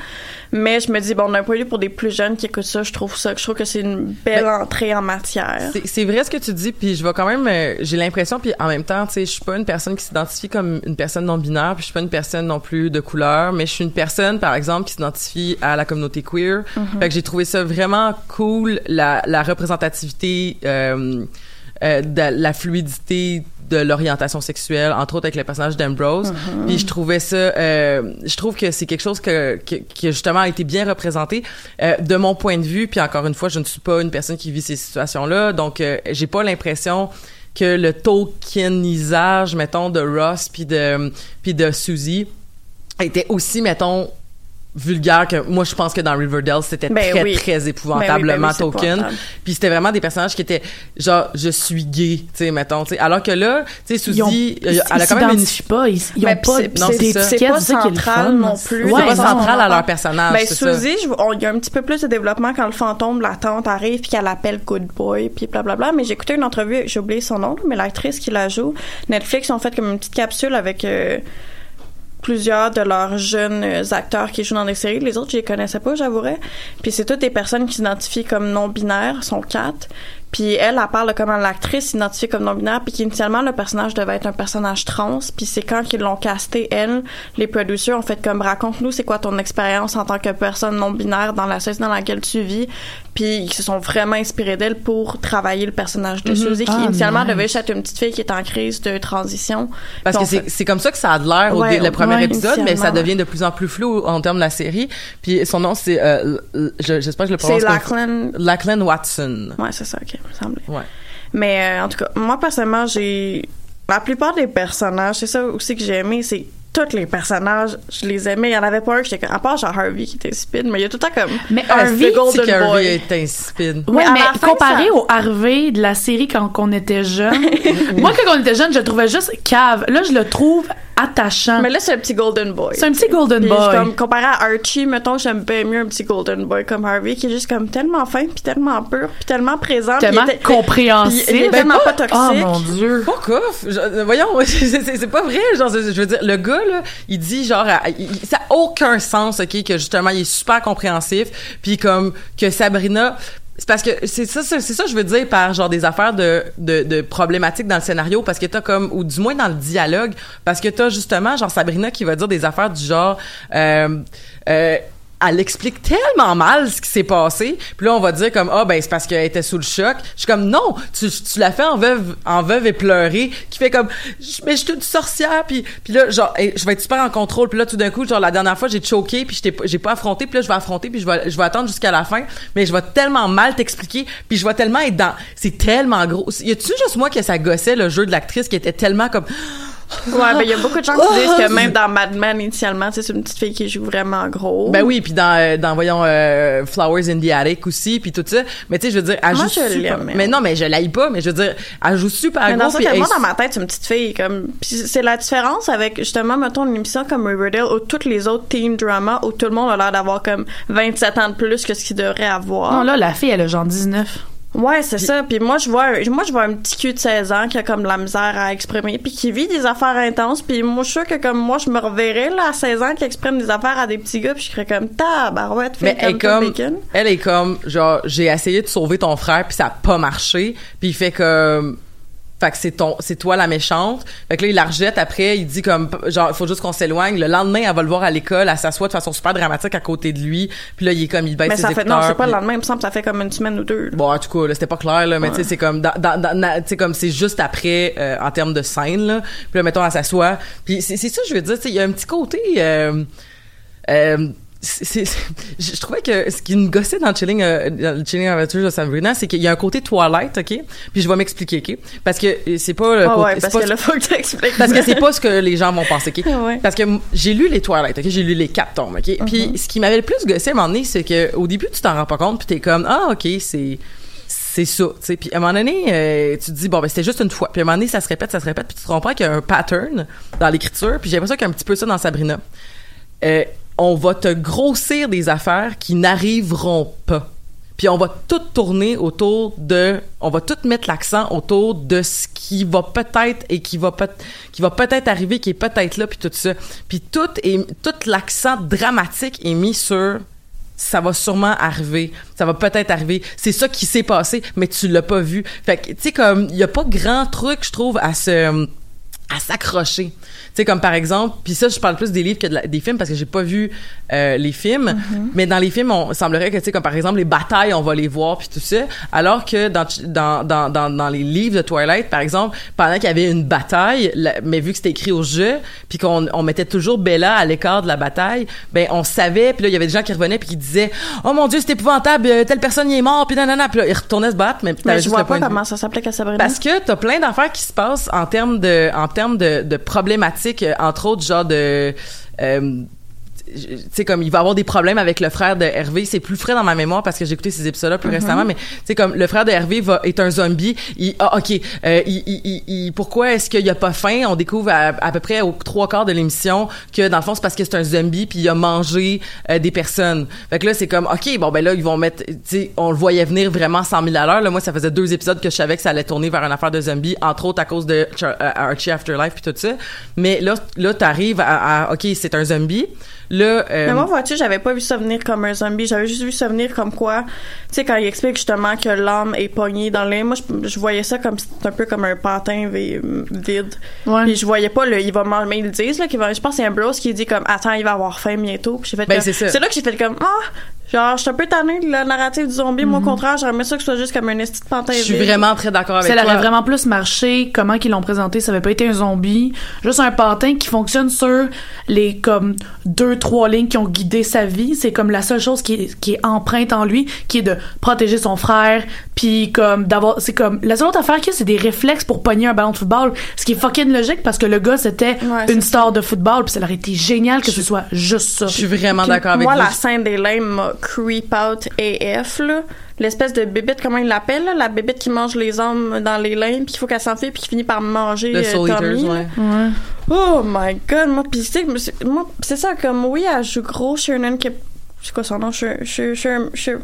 [SPEAKER 6] Mais je me dis, bon, d'un point de vue pour des plus jeunes qui écoutent ça, je trouve ça, je trouve que c'est une belle
[SPEAKER 4] Ben,
[SPEAKER 6] entrée en matière.
[SPEAKER 4] C'est- vrai ce que tu dis, puis je vais quand même, euh, j'ai l'impression, puis en même temps, tu sais, suis pas une personne qui s'identifie comme une personne non binaire, puis je suis pas une personne non plus de couleur, mais je suis une personne par exemple qui s'identifie à la communauté queer. Fait que j'ai trouvé ça vraiment cool la, la représentativité euh, euh, de la fluidité de l'orientation sexuelle, entre autres avec le personnage d'Ambrose. Puis je trouvais ça, euh, je trouve que c'est quelque chose que, que, qui a justement été bien représenté euh, de mon point de vue. Puis encore une fois, je ne suis pas une personne qui vit ces situations-là, donc euh, j'ai pas l'impression que le tokenisage, mettons, de Ross puis de puis de Suzy était aussi, mettons, vulgaire que moi je pense que dans Riverdale c'était
[SPEAKER 6] Ben
[SPEAKER 4] très
[SPEAKER 6] oui.
[SPEAKER 4] très épouvantablement
[SPEAKER 6] Ben oui, ben oui, c'est
[SPEAKER 4] token
[SPEAKER 6] épouvantable.
[SPEAKER 4] puis c'était vraiment des personnages qui étaient genre je suis gay tu sais mettons tu sais alors que là tu sais
[SPEAKER 5] Ils ont-
[SPEAKER 4] Suzy
[SPEAKER 5] ils
[SPEAKER 4] elle a quand même une
[SPEAKER 5] pas, ils, ils ont
[SPEAKER 6] Mais
[SPEAKER 5] pas
[SPEAKER 6] c'est-
[SPEAKER 4] non,
[SPEAKER 6] c'est-
[SPEAKER 4] c'est
[SPEAKER 6] c'est pas
[SPEAKER 5] c'est
[SPEAKER 6] central non plus.
[SPEAKER 4] c'est
[SPEAKER 5] Ouais,
[SPEAKER 4] pas
[SPEAKER 5] non,
[SPEAKER 4] central à leur personnage
[SPEAKER 6] Ben,
[SPEAKER 4] c'est ça
[SPEAKER 6] Suzy, il y a un petit peu plus de développement quand le fantôme, la tante arrive puis qu'elle appelle Good Boy puis blablabla. Mais j'ai écouté une entrevue, j'ai oublié son nom, mais l'actrice qui la joue, Netflix ont fait comme une petite capsule avec euh, plusieurs de leurs jeunes euh, acteurs qui jouent dans des séries. Les autres, je les connaissais pas, j'avouerais. Puis c'est toutes des personnes qui s'identifient comme non-binaires, sont quatre. Puis elle, elle parle de comment l'actrice s'identifie comme non-binaire, puis qu'initialement, le personnage devait être un personnage trans. Puis c'est quand qu'ils l'ont casté, elle, les producers ont fait comme, raconte-nous c'est quoi ton expérience en tant que personne non-binaire dans la société dans laquelle tu vis? Puis ils se sont vraiment inspirés d'elle pour travailler le personnage de Suzy, qui
[SPEAKER 5] Ah,
[SPEAKER 6] initialement devait juste être une petite fille qui est en crise de transition.
[SPEAKER 4] Parce que c'est comme ça que ça a de l'air au
[SPEAKER 6] Ouais,
[SPEAKER 4] le premier
[SPEAKER 6] ouais,
[SPEAKER 4] épisode, mais ça devient de plus en plus flou en termes de la série. Puis son nom, c'est... Euh, J'espère que je le prononce
[SPEAKER 6] C'est Lachlan.
[SPEAKER 4] Lachlan Watson.
[SPEAKER 6] Ouais, c'est ça, ok, me semblait.
[SPEAKER 4] Ouais.
[SPEAKER 6] Mais euh, en tout cas, moi personnellement, j'ai la plupart des personnages, c'est ça aussi que j'ai aimé, c'est tous les personnages, je les aimais. Il y en avait pas un que j'étais comme, à part genre Harvey qui était speed, mais il y a tout le temps comme.
[SPEAKER 5] Mais
[SPEAKER 4] Ah,
[SPEAKER 5] Harvey,
[SPEAKER 4] c'est
[SPEAKER 6] Golden
[SPEAKER 4] que Harvey
[SPEAKER 6] Boy.
[SPEAKER 4] est insipide.
[SPEAKER 5] Ouais,
[SPEAKER 6] Mais fin,
[SPEAKER 5] comparé
[SPEAKER 6] ça-
[SPEAKER 5] au Harvey de la série quand on était jeune, moi quand on était jeune, je le trouvais juste cave. Là, je le trouve attachant.
[SPEAKER 6] Mais là, c'est un petit Golden Boy.
[SPEAKER 5] C'est un petit Golden
[SPEAKER 6] Puis,
[SPEAKER 5] Boy.
[SPEAKER 6] Comme comparé à Archie, mettons, j'aime bien mieux un petit Golden Boy comme Harvey qui est juste comme tellement fin, puis tellement pur, puis tellement présent,
[SPEAKER 5] tellement compréhensif.
[SPEAKER 6] puis il est
[SPEAKER 4] Ben,
[SPEAKER 6] tellement pas toxique.
[SPEAKER 5] Oh mon dieu.
[SPEAKER 4] Pas. Je- euh, voyons, c'est pas vrai. Genre, je veux dire, le gars là, il dit genre, à- il- il- ça a aucun sens, ok, que justement il est super compréhensif, puis comme que Sabrina. C'est parce que c'est ça, c'est ça que je veux dire par genre des affaires de, de, de problématiques dans le scénario parce que t'as comme ou du moins dans le dialogue parce que t'as justement genre Sabrina qui va dire des affaires du genre euh, euh, elle explique tellement mal ce qui s'est passé. Puis là, on va dire comme ah ben c'est parce qu'elle était sous le choc. Je suis comme non, tu, tu l'as fait en veuve en veuve et pleurer qui fait comme mais je suis une sorcière puis puis là genre je vais être super en contrôle. Puis là tout d'un coup genre la dernière fois j'ai choqué puis j'ai pas affronté puis là je vais affronter puis je vais je vais attendre jusqu'à la fin mais je vais tellement mal t'expliquer puis je vais tellement être dans c'est tellement gros. Y a-tu juste moi que ça gossait le jeu de l'actrice qui était tellement comme
[SPEAKER 6] Ouais, ben il y a beaucoup de gens qui disent que même dans Mad Men, initialement, tu sais, c'est une petite fille qui joue vraiment gros.
[SPEAKER 4] Ben oui, puis dans, euh, dans voyons euh, Flowers in the Attic aussi, puis tout ça. Mais tu sais, je veux dire, elle
[SPEAKER 6] Moi,
[SPEAKER 4] joue
[SPEAKER 6] je
[SPEAKER 4] super.
[SPEAKER 6] l'aime, mais
[SPEAKER 4] non, mais je l'aille pas. Mais je veux dire, elle joue super
[SPEAKER 6] Mais dans
[SPEAKER 4] gros.
[SPEAKER 6] ça,
[SPEAKER 4] puis
[SPEAKER 6] que moi,
[SPEAKER 4] elle-
[SPEAKER 6] dans ma tête, c'est une petite fille, comme, puis c'est la différence avec, justement, mettons, une émission comme Riverdale ou toutes les autres teen dramas où tout le monde a l'air d'avoir comme 27 ans de plus que ce qu'il devrait avoir.
[SPEAKER 5] Non, là, la fille, elle a genre 19.
[SPEAKER 6] Ouais, c'est ça. Puis moi, je vois, un- moi, je vois un petit cul de 16 ans qui a comme de la misère à exprimer, puis qui vit des affaires intenses. Puis moi, je suis sûre que comme moi, je me reverrais là à 16 ans qui exprime des affaires à des petits gars, puis je serais comme tabarouette,
[SPEAKER 4] mais
[SPEAKER 6] fait
[SPEAKER 4] elle est
[SPEAKER 6] comme,
[SPEAKER 4] comme,
[SPEAKER 6] bacon.
[SPEAKER 4] elle est comme, genre, j'ai essayé de sauver ton frère puis ça a pas marché. Puis il fait comme, fait que c'est ton, c'est toi la méchante. Fait que là il la rejette après, il dit comme, genre, il faut juste qu'on s'éloigne. Le lendemain, elle va le voir à l'école, elle s'assoit de façon super dramatique à côté de lui. Puis là il est comme, il baisse
[SPEAKER 6] Mais
[SPEAKER 4] ses
[SPEAKER 6] ça fait, non, c'est pas le lendemain, il me semble, que ça fait comme une semaine ou deux. là.
[SPEAKER 4] Bon, en tout cas, là, c'était pas clair, là, mais tu sais, c'est comme, dans, dans, tu sais, comme c'est juste après, euh, en termes de scène, là. Puis là, mettons, elle s'assoit. Puis c'est c'est ça, que je veux dire, tu sais, il y a un petit côté, euh, euh, c'est- je trouvais que ce qui me gossait dans Chilling, euh, dans le Chilling Adventures de Sabrina, c'est qu'il y a un côté Twilight, ok? Puis je vais m'expliquer, ok? Parce que euh, c'est pas le
[SPEAKER 6] Ah
[SPEAKER 4] côté-
[SPEAKER 6] ouais,
[SPEAKER 4] c'est
[SPEAKER 6] parce
[SPEAKER 4] pas
[SPEAKER 6] que là, faut que
[SPEAKER 4] parce que c'est pas ce que les gens vont penser, OK?
[SPEAKER 6] Ouais.
[SPEAKER 4] Parce que j'ai lu les Twilight, OK? J'ai lu les quatre tomes, OK?
[SPEAKER 6] Mm-hmm.
[SPEAKER 4] Puis ce qui m'avait le plus gossé à un moment donné, c'est que au début, tu t'en rends pas compte, puis t'es comme, ah, OK, c'est c'est ça, tu sais? Puis à un moment donné, euh, tu te dis, bon, ben c'était juste une fois. Puis à un moment donné, ça se répète, ça se répète, puis tu te comprends qu'il y a un pattern dans l'écriture, puis j'ai l'impression qu'il y a un petit peu ça dans Sabrina. Euh, on va te grossir des affaires qui n'arriveront pas. Puis on va tout tourner autour de, on va tout mettre l'accent autour de ce qui va peut-être et qui va qui va peut-être arriver, qui est peut-être là, puis tout ça. Puis tout tout l'accent dramatique est mis sur ça va sûrement arriver, ça va peut-être arriver. C'est ça qui s'est passé, mais tu l'as pas vu. Fait que tu sais comme y a pas grand truc, je trouve, à se à s'accrocher. Tu sais, comme par exemple, puis ça, je parle plus des livres que de la- des films parce que j'ai pas vu euh, les films,
[SPEAKER 6] Mm-hmm.
[SPEAKER 4] mais dans les films, on semblerait que, tu sais, comme par exemple, les batailles, on va les voir puis tout ça, alors que dans, dans, dans, dans, dans les livres de Twilight, par exemple, pendant qu'il y avait une bataille, la- mais vu que c'était écrit au jeu, puis qu'on on mettait toujours Bella à l'écart de la bataille, ben on savait, puis là, il y avait des gens qui revenaient puis qui disaient « Oh mon Dieu, c'est épouvantable, euh, telle personne y est mort, puis nanana », puis là, ils retournaient se battre, mais
[SPEAKER 6] Mais je vois pas comment ça s'appelait qu'à Sabrina.
[SPEAKER 4] Parce que t'as plein d'affaires qui se passent en termes de, en termes de, de problématiques, euh, entre autres, genre de, euh, tu sais comme il va avoir des problèmes avec le frère de Hervé. C'est plus frais dans ma mémoire parce que j'ai écouté ces épisodes-là plus récemment mais tu sais comme le frère de Hervé va est un zombie. Il ah ok euh, il, il, il- pourquoi est-ce qu'il a pas faim? On découvre à, à peu près aux trois quarts de l'émission que dans le fond c'est parce que c'est un zombie puis il a mangé euh, des personnes. Fait que là c'est comme ok bon ben là ils vont mettre tu sais on le voyait venir vraiment 100 000 à l'heure. Là moi ça faisait deux épisodes que je savais que ça allait tourner vers une affaire de zombie entre autres à cause de Char- euh, Archie Afterlife puis tout ça. Mais là là t'arrives à, à ok c'est un zombie. Là euh,
[SPEAKER 6] Mais moi, vois-tu, j'avais pas vu ça venir comme un zombie. J'avais juste vu ça venir comme quoi, tu sais, quand il explique justement que l'âme est pognée dans l'air, moi, je, je voyais ça comme, c'est un peu comme un pantin vi- vide.
[SPEAKER 5] Ouais.
[SPEAKER 6] Puis je voyais pas le, il va manger, mais ils le disent, là, qu'il va, je pense que c'est Ambrose qui dit comme, attends, il va avoir faim bientôt. Puis j'ai fait
[SPEAKER 4] Ben,
[SPEAKER 6] comme-
[SPEAKER 4] c'est ça.
[SPEAKER 6] c'est là que j'ai fait comme, ah, genre, je suis un peu tannée de la narrative du zombie. Moi, au contraire, j'aimerais ça que ce soit juste comme un esti de pantin
[SPEAKER 4] je suis vraiment très d'accord avec
[SPEAKER 5] Ça
[SPEAKER 4] toi.
[SPEAKER 5] aurait vraiment plus marché comment qu'ils l'ont présenté, ça avait pas été un zombie, juste un pantin qui fonctionne sur les comme deux trois lignes qui ont guidé sa vie, c'est comme la seule chose qui est, qui est empreinte en lui, qui est de protéger son frère, puis comme d'avoir c'est comme la seule autre affaire qu'il y a, c'est des réflexes pour pogner un ballon de football, ce qui est fucking logique parce que le gars c'était
[SPEAKER 6] Ouais,
[SPEAKER 5] une star de football, puis ça aurait été génial que ce soit juste ça.
[SPEAKER 4] je suis vraiment d'accord avec
[SPEAKER 6] moi,
[SPEAKER 4] vous.
[SPEAKER 6] la scène des limbes m'a creep out AF, là. L'espèce de bébite, comment il l'appelle, là? La bébite qui mange les hommes dans les limbes, puis il faut qu'elle s'enfuit, puis qui finit par manger
[SPEAKER 4] le
[SPEAKER 6] euh,
[SPEAKER 4] Soul
[SPEAKER 6] Tommy.
[SPEAKER 4] ouais
[SPEAKER 5] Ouais.
[SPEAKER 6] Oh my god, moi, pis c'est- moi, c'est ça, comme, oui, elle joue gros Shannon qui c'est quoi son nom? Sh- Sh- Sh- Sh-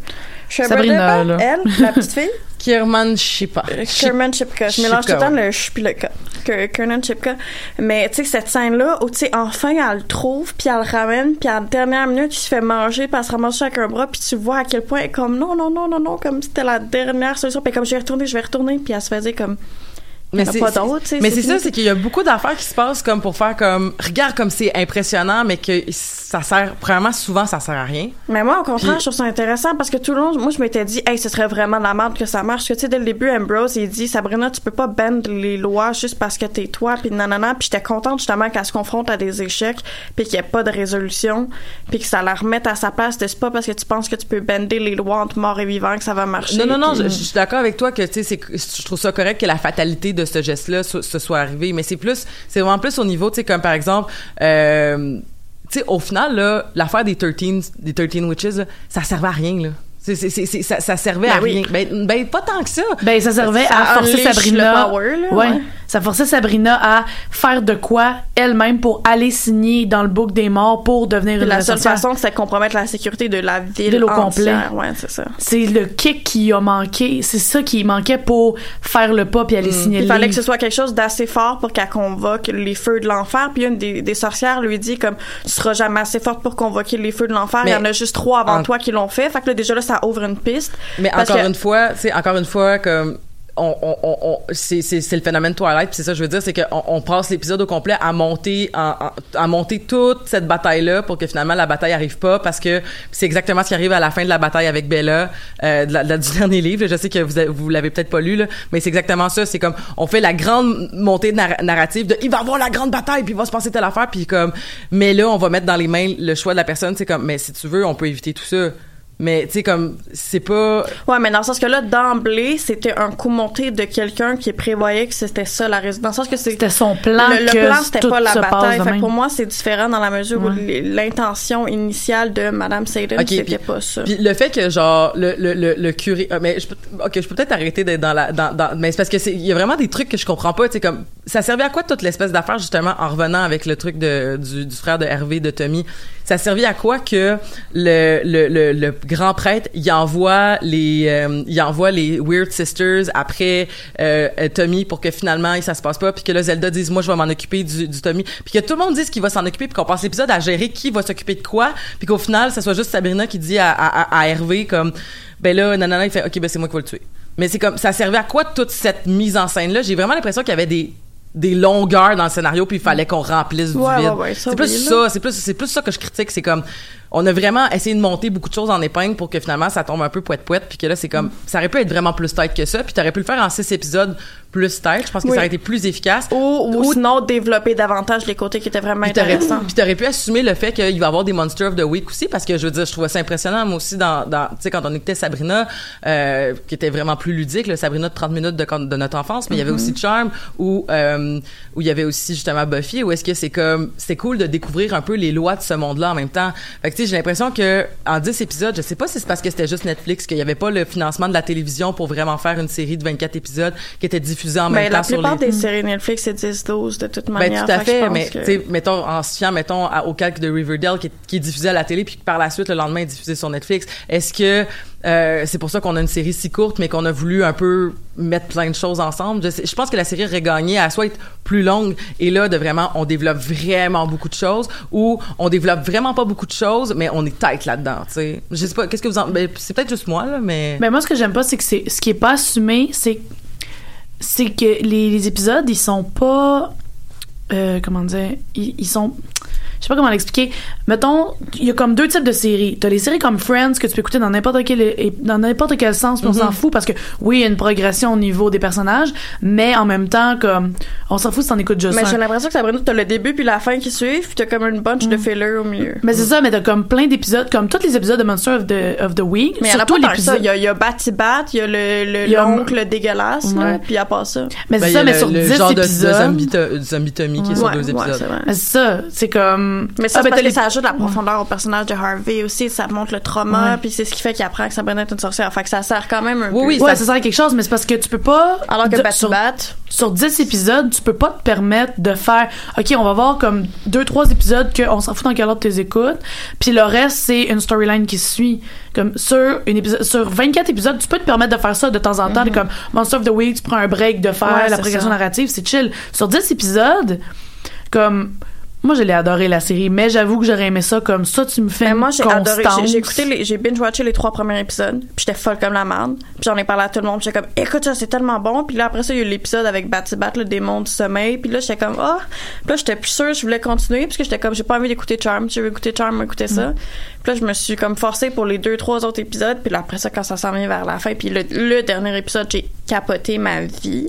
[SPEAKER 6] Sh-
[SPEAKER 5] Sabrina,
[SPEAKER 6] Sh-
[SPEAKER 5] là.
[SPEAKER 6] Elle, la petite fille?
[SPEAKER 4] Kierman Shipka
[SPEAKER 6] Kerman Chipka. Je mélange tout le temps le ch puis le ka. Que- Kernan Chipka. Mais, tu sais, cette scène-là, où, tu sais, enfin, elle le trouve, puis elle le ramène, puis à la dernière minute, il se fait manger, puis elle se ramasse avec un bras, puis tu vois à quel point, elle est comme, non, non, non, non, non, comme c'était la dernière solution, puis comme, je vais retourner, je vais retourner, puis elle se faisait comme,
[SPEAKER 4] mais
[SPEAKER 6] y
[SPEAKER 4] c'est mais
[SPEAKER 6] c'est
[SPEAKER 4] ça c'est qu'il y a beaucoup d'affaires qui se passent comme pour faire comme regarde comme c'est impressionnant mais que ça sert premièrement souvent ça sert à rien
[SPEAKER 6] Mais moi, au contraire,
[SPEAKER 4] Puis-
[SPEAKER 6] je trouve ça intéressant parce que tout le long, moi, je m'étais dit, hey, ce serait vraiment de la merde que ça marche. Parce que, tu sais, dès le début, Ambrose, il dit, Sabrina, tu peux pas bend les lois juste parce que t'es toi, puis nanana. Puis j'étais contente, justement, qu'elle se confronte à des échecs, puis qu'il n'y ait pas de résolution, puis que ça la remette à sa place. C'est pas parce que tu penses que tu peux bender les lois entre mort et vivant que ça va marcher.
[SPEAKER 4] Non, non, non,
[SPEAKER 6] Puis-
[SPEAKER 4] je, je suis d'accord avec toi que, tu sais, je trouve ça correct que la fatalité de ce geste-là se, se soit arrivée, mais c'est plus, c'est vraiment plus au niveau, tu sais, comme par exemple, euh, tu sais, au final, là, l'affaire des 13, des 13 Witches, là, ça servait à rien, là. Ça, ça servait
[SPEAKER 6] Ben
[SPEAKER 4] à
[SPEAKER 6] oui.
[SPEAKER 4] rien. Ben, ben, pas tant que ça.
[SPEAKER 5] Ben, ça servait
[SPEAKER 6] Ça
[SPEAKER 5] à forcer Sabrina.
[SPEAKER 6] le power, là,
[SPEAKER 5] ouais.
[SPEAKER 6] ouais.
[SPEAKER 5] Ça forçait Sabrina à faire de quoi elle-même pour aller signer dans le book des morts pour devenir une
[SPEAKER 6] la seule façon, c'est de compromettre la sécurité de la ville,
[SPEAKER 5] Ville au complet.
[SPEAKER 6] Ouais, c'est ça.
[SPEAKER 5] C'est le kick qui a manqué. C'est ça qui manquait pour faire le pas puis aller signer
[SPEAKER 6] Mm. Il
[SPEAKER 5] le
[SPEAKER 6] fallait que ce soit quelque chose d'assez fort pour qu'elle convoque les feux de l'enfer. Puis une des, des sorcières lui dit comme tu seras jamais assez forte pour convoquer les feux de l'enfer. Il y en a juste trois avant
[SPEAKER 4] en-
[SPEAKER 6] toi qui l'ont fait. Fait que là déjà là ça ouvre une piste.
[SPEAKER 4] Mais
[SPEAKER 6] Parce
[SPEAKER 4] encore
[SPEAKER 6] que-
[SPEAKER 4] une fois, sais, encore une fois, comme on, on, on, c'est, le phénomène Twilight, c'est ça je veux dire, c'est qu'on on passe l'épisode au complet à monter, en, en- à monter toute cette bataille-là pour que finalement la bataille arrive pas, parce que c'est exactement ce qui arrive à la fin de la bataille avec Bella, euh, de la, du dernier livre. Je sais que vous, vous l'avez peut-être pas lu, là, mais c'est exactement ça. C'est comme, on fait la grande montée nar- narrative de, il va avoir la grande bataille, puis il va se passer telle affaire, puis comme, mais là, on va mettre dans les mains le choix de la personne. C'est comme, mais si tu veux, on peut éviter tout ça. Mais tu sais comme c'est pas
[SPEAKER 6] Ouais, mais dans le sens que là d'emblée c'était un coup monté de quelqu'un qui prévoyait que c'était ça la raison. Dans le sens que c'est
[SPEAKER 5] C'était son plan
[SPEAKER 6] le, le
[SPEAKER 5] que
[SPEAKER 6] plan c'était pas la bataille. Fait pour moi c'est différent dans la mesure où
[SPEAKER 5] Ouais.
[SPEAKER 6] l'intention initiale de Madame Sayden
[SPEAKER 4] Ok,
[SPEAKER 6] c'était pas ça.
[SPEAKER 4] Puis le fait que genre le le le, le curé euh, mais je peux OK, je peux peut-être arrêter d'être dans la dans, dans mais c'est parce que c'est il y a vraiment des trucs que je comprends pas, tu sais comme ça servait à quoi toute l'espèce d'affaire justement en revenant avec le truc de du, du frère de Hervé de Tommy? Ça servait à quoi que le le le, grand prêtre il envoie les euh, envoie les Weird Sisters après euh, Tommy pour que finalement ça se passe pas puis que là Zelda dise moi je vais m'en occuper du, du Tommy. Puis que tout le monde dise qu'il va s'en occuper puis qu'on passe l'épisode à gérer qui va s'occuper de quoi puis qu'au final ça soit juste Sabrina qui dit à, à, à- à Hervé comme ben là nanana il fait ok ben c'est moi qui vais le tuer. Mais c'est comme ça servait à quoi toute cette mise en scène là j'ai vraiment l'impression qu'il y avait des des longueurs dans le scénario puis il fallait qu'on remplisse
[SPEAKER 6] Ouais,
[SPEAKER 4] du vide.
[SPEAKER 6] ouais, ouais, ça,
[SPEAKER 4] c'est plus ça, c'est plus c'est plus ça que je critique, c'est comme on a vraiment essayé de monter beaucoup de choses en épingle pour que finalement ça tombe un peu poète poète puis que là c'est comme ça aurait pu être vraiment plus tête que ça puis t'aurais pu le faire en six épisodes plus tête, je pense que
[SPEAKER 6] Oui.
[SPEAKER 4] ça aurait été plus efficace.
[SPEAKER 6] Ou, ou sinon développer davantage les côtés qui étaient vraiment intéressants.
[SPEAKER 4] puis t'aurais pu assumer le fait qu'il va y avoir des Monster of the Week aussi, parce que je veux dire, je trouvais ça impressionnant, moi aussi, dans, dans tu sais, quand on écoutait Sabrina, euh, qui était vraiment plus ludique, le Sabrina de 30 minutes de, de notre enfance, mais il y avait aussi Charm, où, euh, où il y avait aussi justement Buffy, où est-ce que c'est comme, c'est cool de découvrir un peu les lois de ce monde-là en même temps. Fait que tu sais, j'ai l'impression que en 10 épisodes, je sais pas si c'est parce que c'était juste Netflix, qu'il y avait pas le financement de la télévision pour vraiment faire une série de 24 épisodes qui était diffusée en même
[SPEAKER 6] Mais
[SPEAKER 4] temps
[SPEAKER 6] la plupart des séries Netflix, c'est 10-12 de toute
[SPEAKER 4] Ben,
[SPEAKER 6] manière.
[SPEAKER 4] tout à fait,
[SPEAKER 6] pense
[SPEAKER 4] mais
[SPEAKER 6] que-
[SPEAKER 4] tu sais, mettons en se fiant mettons à- au calque de Riverdale qui est, qui est diffusé à la télé puis par la suite le lendemain est diffusé sur Netflix. Est-ce que euh, c'est pour ça qu'on a une série si courte mais qu'on a voulu un peu mettre plein de choses ensemble? Je, sais- je pense que la série aurait gagné à soit être plus longue et là de vraiment on développe vraiment beaucoup de choses ou on développe vraiment pas beaucoup de choses mais on est tight là-dedans, tu sais. Je sais pas qu'est-ce que vous en ben, c'est peut-être juste moi là mais
[SPEAKER 5] Ben moi, ce que j'aime pas, c'est que c'est ce qui est pas assumé, c'est c'est que les, les épisodes, ils sont pas euh, comment dire, ils, ils sont je sais pas comment l'expliquer. Mettons, il y a comme deux types de séries. T'as les séries comme Friends que tu peux écouter dans n'importe quel dans n'importe quel sens, puis on s'en fout parce que oui, il y a une progression au niveau des personnages, mais en même temps comme on s'en fout si t'en écoutes juste
[SPEAKER 6] Mais
[SPEAKER 5] un.
[SPEAKER 6] j'ai l'impression que Sabrina, t'as le début puis la fin qui suivent, puis t'as comme une bunch de fillers au milieu.
[SPEAKER 5] Mais c'est ça, mais t'as comme plein d'épisodes, comme tous les épisodes de Monster of the, of the Week.
[SPEAKER 6] Mais il y en a
[SPEAKER 5] surtout l'épisode-
[SPEAKER 6] Il y a, il y a Batty Bat, il y a le, le
[SPEAKER 5] Il y a-
[SPEAKER 6] l'oncle dégueulasse, puis à part ça.
[SPEAKER 5] Mais
[SPEAKER 4] Ben,
[SPEAKER 5] c'est
[SPEAKER 4] il y
[SPEAKER 5] ça,
[SPEAKER 4] a
[SPEAKER 5] mais
[SPEAKER 4] le-
[SPEAKER 5] sur
[SPEAKER 4] le
[SPEAKER 5] 10
[SPEAKER 4] genre de, de
[SPEAKER 5] épisodes.
[SPEAKER 4] zombie, zombie Tommy qui est sur
[SPEAKER 6] Ouais,
[SPEAKER 4] deux
[SPEAKER 6] ouais,
[SPEAKER 4] épisodes.
[SPEAKER 6] c'est vrai.
[SPEAKER 5] Mais c'est ça, c'est comme.
[SPEAKER 6] Mais ça,
[SPEAKER 5] Ah, ben,
[SPEAKER 6] parce que ça ajoute de la profondeur au personnage de Harvey aussi, ça montre le trauma,
[SPEAKER 5] Ouais.
[SPEAKER 6] puis c'est ce qui fait qu'il apprend que Sabrina est une sorcière. Fait que ça sert quand même un
[SPEAKER 4] Oui,
[SPEAKER 6] peu.
[SPEAKER 4] oui,
[SPEAKER 5] Ouais,
[SPEAKER 4] ça-
[SPEAKER 5] ça sert à quelque chose, mais c'est parce que tu peux pas.
[SPEAKER 6] Alors que
[SPEAKER 5] de- sur,
[SPEAKER 6] Bat,
[SPEAKER 5] sur 10 épisodes, tu peux pas te permettre de faire. OK, on va voir comme 2-3 épisodes qu'on s'en fout dans quel ordre tu les écoutes. Puis le reste, c'est une storyline qui suit. Comme sur, une épisode, sur 24 épisodes, tu peux te permettre de faire ça de temps en temps. Comme Monster of the Week, tu prends un break de faire.
[SPEAKER 6] Ouais,
[SPEAKER 5] la progression
[SPEAKER 6] ça.
[SPEAKER 5] narrative, c'est chill. Sur 10 épisodes, comme. Moi, je l'ai adoré la série, mais j'avoue que j'aurais aimé ça comme ça. Tu me fais
[SPEAKER 6] Mais moi, j'ai adoré. J'ai- écouté les, j'ai binge-watché les trois premiers épisodes. Puis j'étais folle comme la merde. Puis j'en ai parlé à tout le monde. Puis j'étais comme, écoute ça, c'est tellement bon. Puis là, après ça, il y a eu l'épisode avec Batty Bat, le démon du sommeil. Puis là, j'étais comme, ah. Puis là, j'étais plus sûre, je voulais continuer. Parce que j'étais comme, j'ai pas envie d'écouter Charm. Je veux écouter Charm, écouter ça. Puis là, je me suis comme forcée pour les deux, trois autres épisodes. Puis là, après ça, quand ça s'en vient vers la fin. Puis le, le dernier épisode, j'ai capoté ma vie.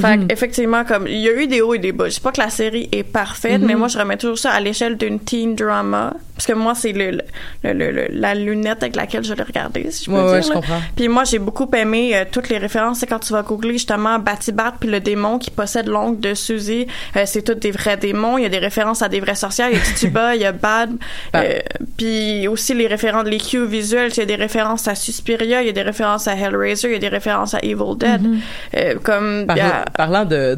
[SPEAKER 6] Fait que, effectivement, comme, il y a eu des hauts et des bas. Je sais pas que la série est parfaite, mais moi, je remets toujours ça à l'échelle d'une teen drama. Parce que moi, c'est le, le, le- le- la lunette avec laquelle je l'ai regardé, si je peux
[SPEAKER 4] Ouais,
[SPEAKER 6] dire.
[SPEAKER 4] ouais, je comprends.
[SPEAKER 6] Puis moi, j'ai beaucoup aimé euh, toutes les références. C'est quand tu vas googler justement Batty Bat puis le démon qui possède l'ongle de Suzy. Euh, c'est tous des vrais démons. Il y a des références à des vraies sorcières. Il y a Tituba, il y a Bad. Euh, puis aussi les références, les cues visuels. Il y a des références à Suspiria. Il y a des références à Hellraiser. Il y a des références à Evil Dead. Euh, comme...
[SPEAKER 4] Par-
[SPEAKER 6] il y a-
[SPEAKER 4] parlant de,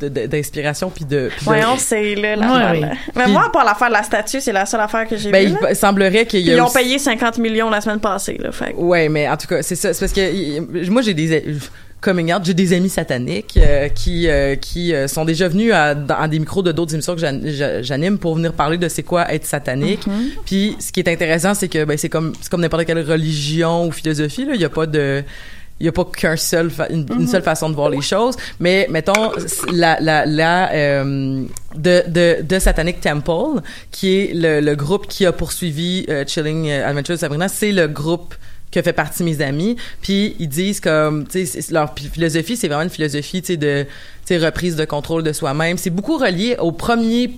[SPEAKER 4] de- de- d'inspiration puis de, puis de-
[SPEAKER 6] Voyons, c'est là
[SPEAKER 5] Ouais,
[SPEAKER 6] l'affaire.
[SPEAKER 5] oui.
[SPEAKER 6] là. Mais
[SPEAKER 4] Puis-
[SPEAKER 6] moi, pour l'affaire de la statue, c'est la seule affaire que j'ai
[SPEAKER 4] ben,
[SPEAKER 6] vue.
[SPEAKER 4] il semblerait qu'il y
[SPEAKER 6] Puis
[SPEAKER 4] a
[SPEAKER 6] ils ont
[SPEAKER 4] aussi-
[SPEAKER 6] payé 50 millions la semaine passée. Là, fait.
[SPEAKER 4] Ouais, mais en tout cas, c'est ça. C'est parce que moi, j'ai des coming out, j'ai des amis sataniques euh, qui euh, qui euh, sont déjà venus à, dans, des micros de d'autres émissions que j'an- j'a- j'anime pour venir parler de c'est quoi être satanique. Puis ce qui est intéressant, c'est que ben c'est comme c'est comme n'importe quelle religion ou philosophie là, il y a pas de il y a pas qu'un seul une, une seule façon de voir les choses mais mettons la la la euh, de de de Satanic Temple qui est le, le groupe qui a poursuivi euh, Chilling Adventures de Sabrina c'est le groupe que fait partie mes amis. Puis ils disent comme tu sais leur philosophie c'est vraiment une philosophie tu sais de tu sais reprise de contrôle de soi-même. C'est beaucoup relié au premier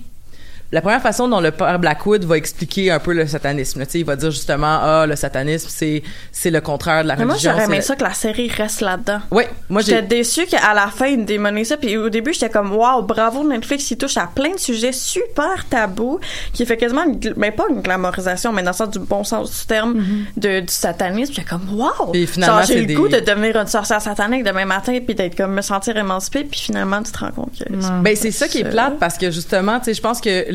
[SPEAKER 4] la première façon dont le père Blackwood va expliquer un peu le satanisme, là, tu sais, il va dire justement ah le satanisme c'est c'est le contraire de la
[SPEAKER 6] Mais moi,
[SPEAKER 4] religion.
[SPEAKER 6] j'aurais aimé ça que la série reste là-dedans.
[SPEAKER 4] Ouais, moi j'ai
[SPEAKER 6] J'étais déçue qu'à la fin, ils démonaient ça. Puis au début, j'étais comme, waouh, bravo Netflix, il touche à plein de sujets super tabous, qui fait quasiment, une, mais pas une glamorisation, mais dans le sens du bon sens du terme, de, du satanisme. J'étais comme, waouh!
[SPEAKER 4] Puis finalement,
[SPEAKER 6] Genre, j'ai le
[SPEAKER 4] des-
[SPEAKER 6] goût de devenir une sorcière satanique demain matin, puis d'être comme, me sentir émancipée, puis finalement, tu te rends compte que.
[SPEAKER 4] Ben c'est ça qui est plate parce que justement, tu sais, je pense que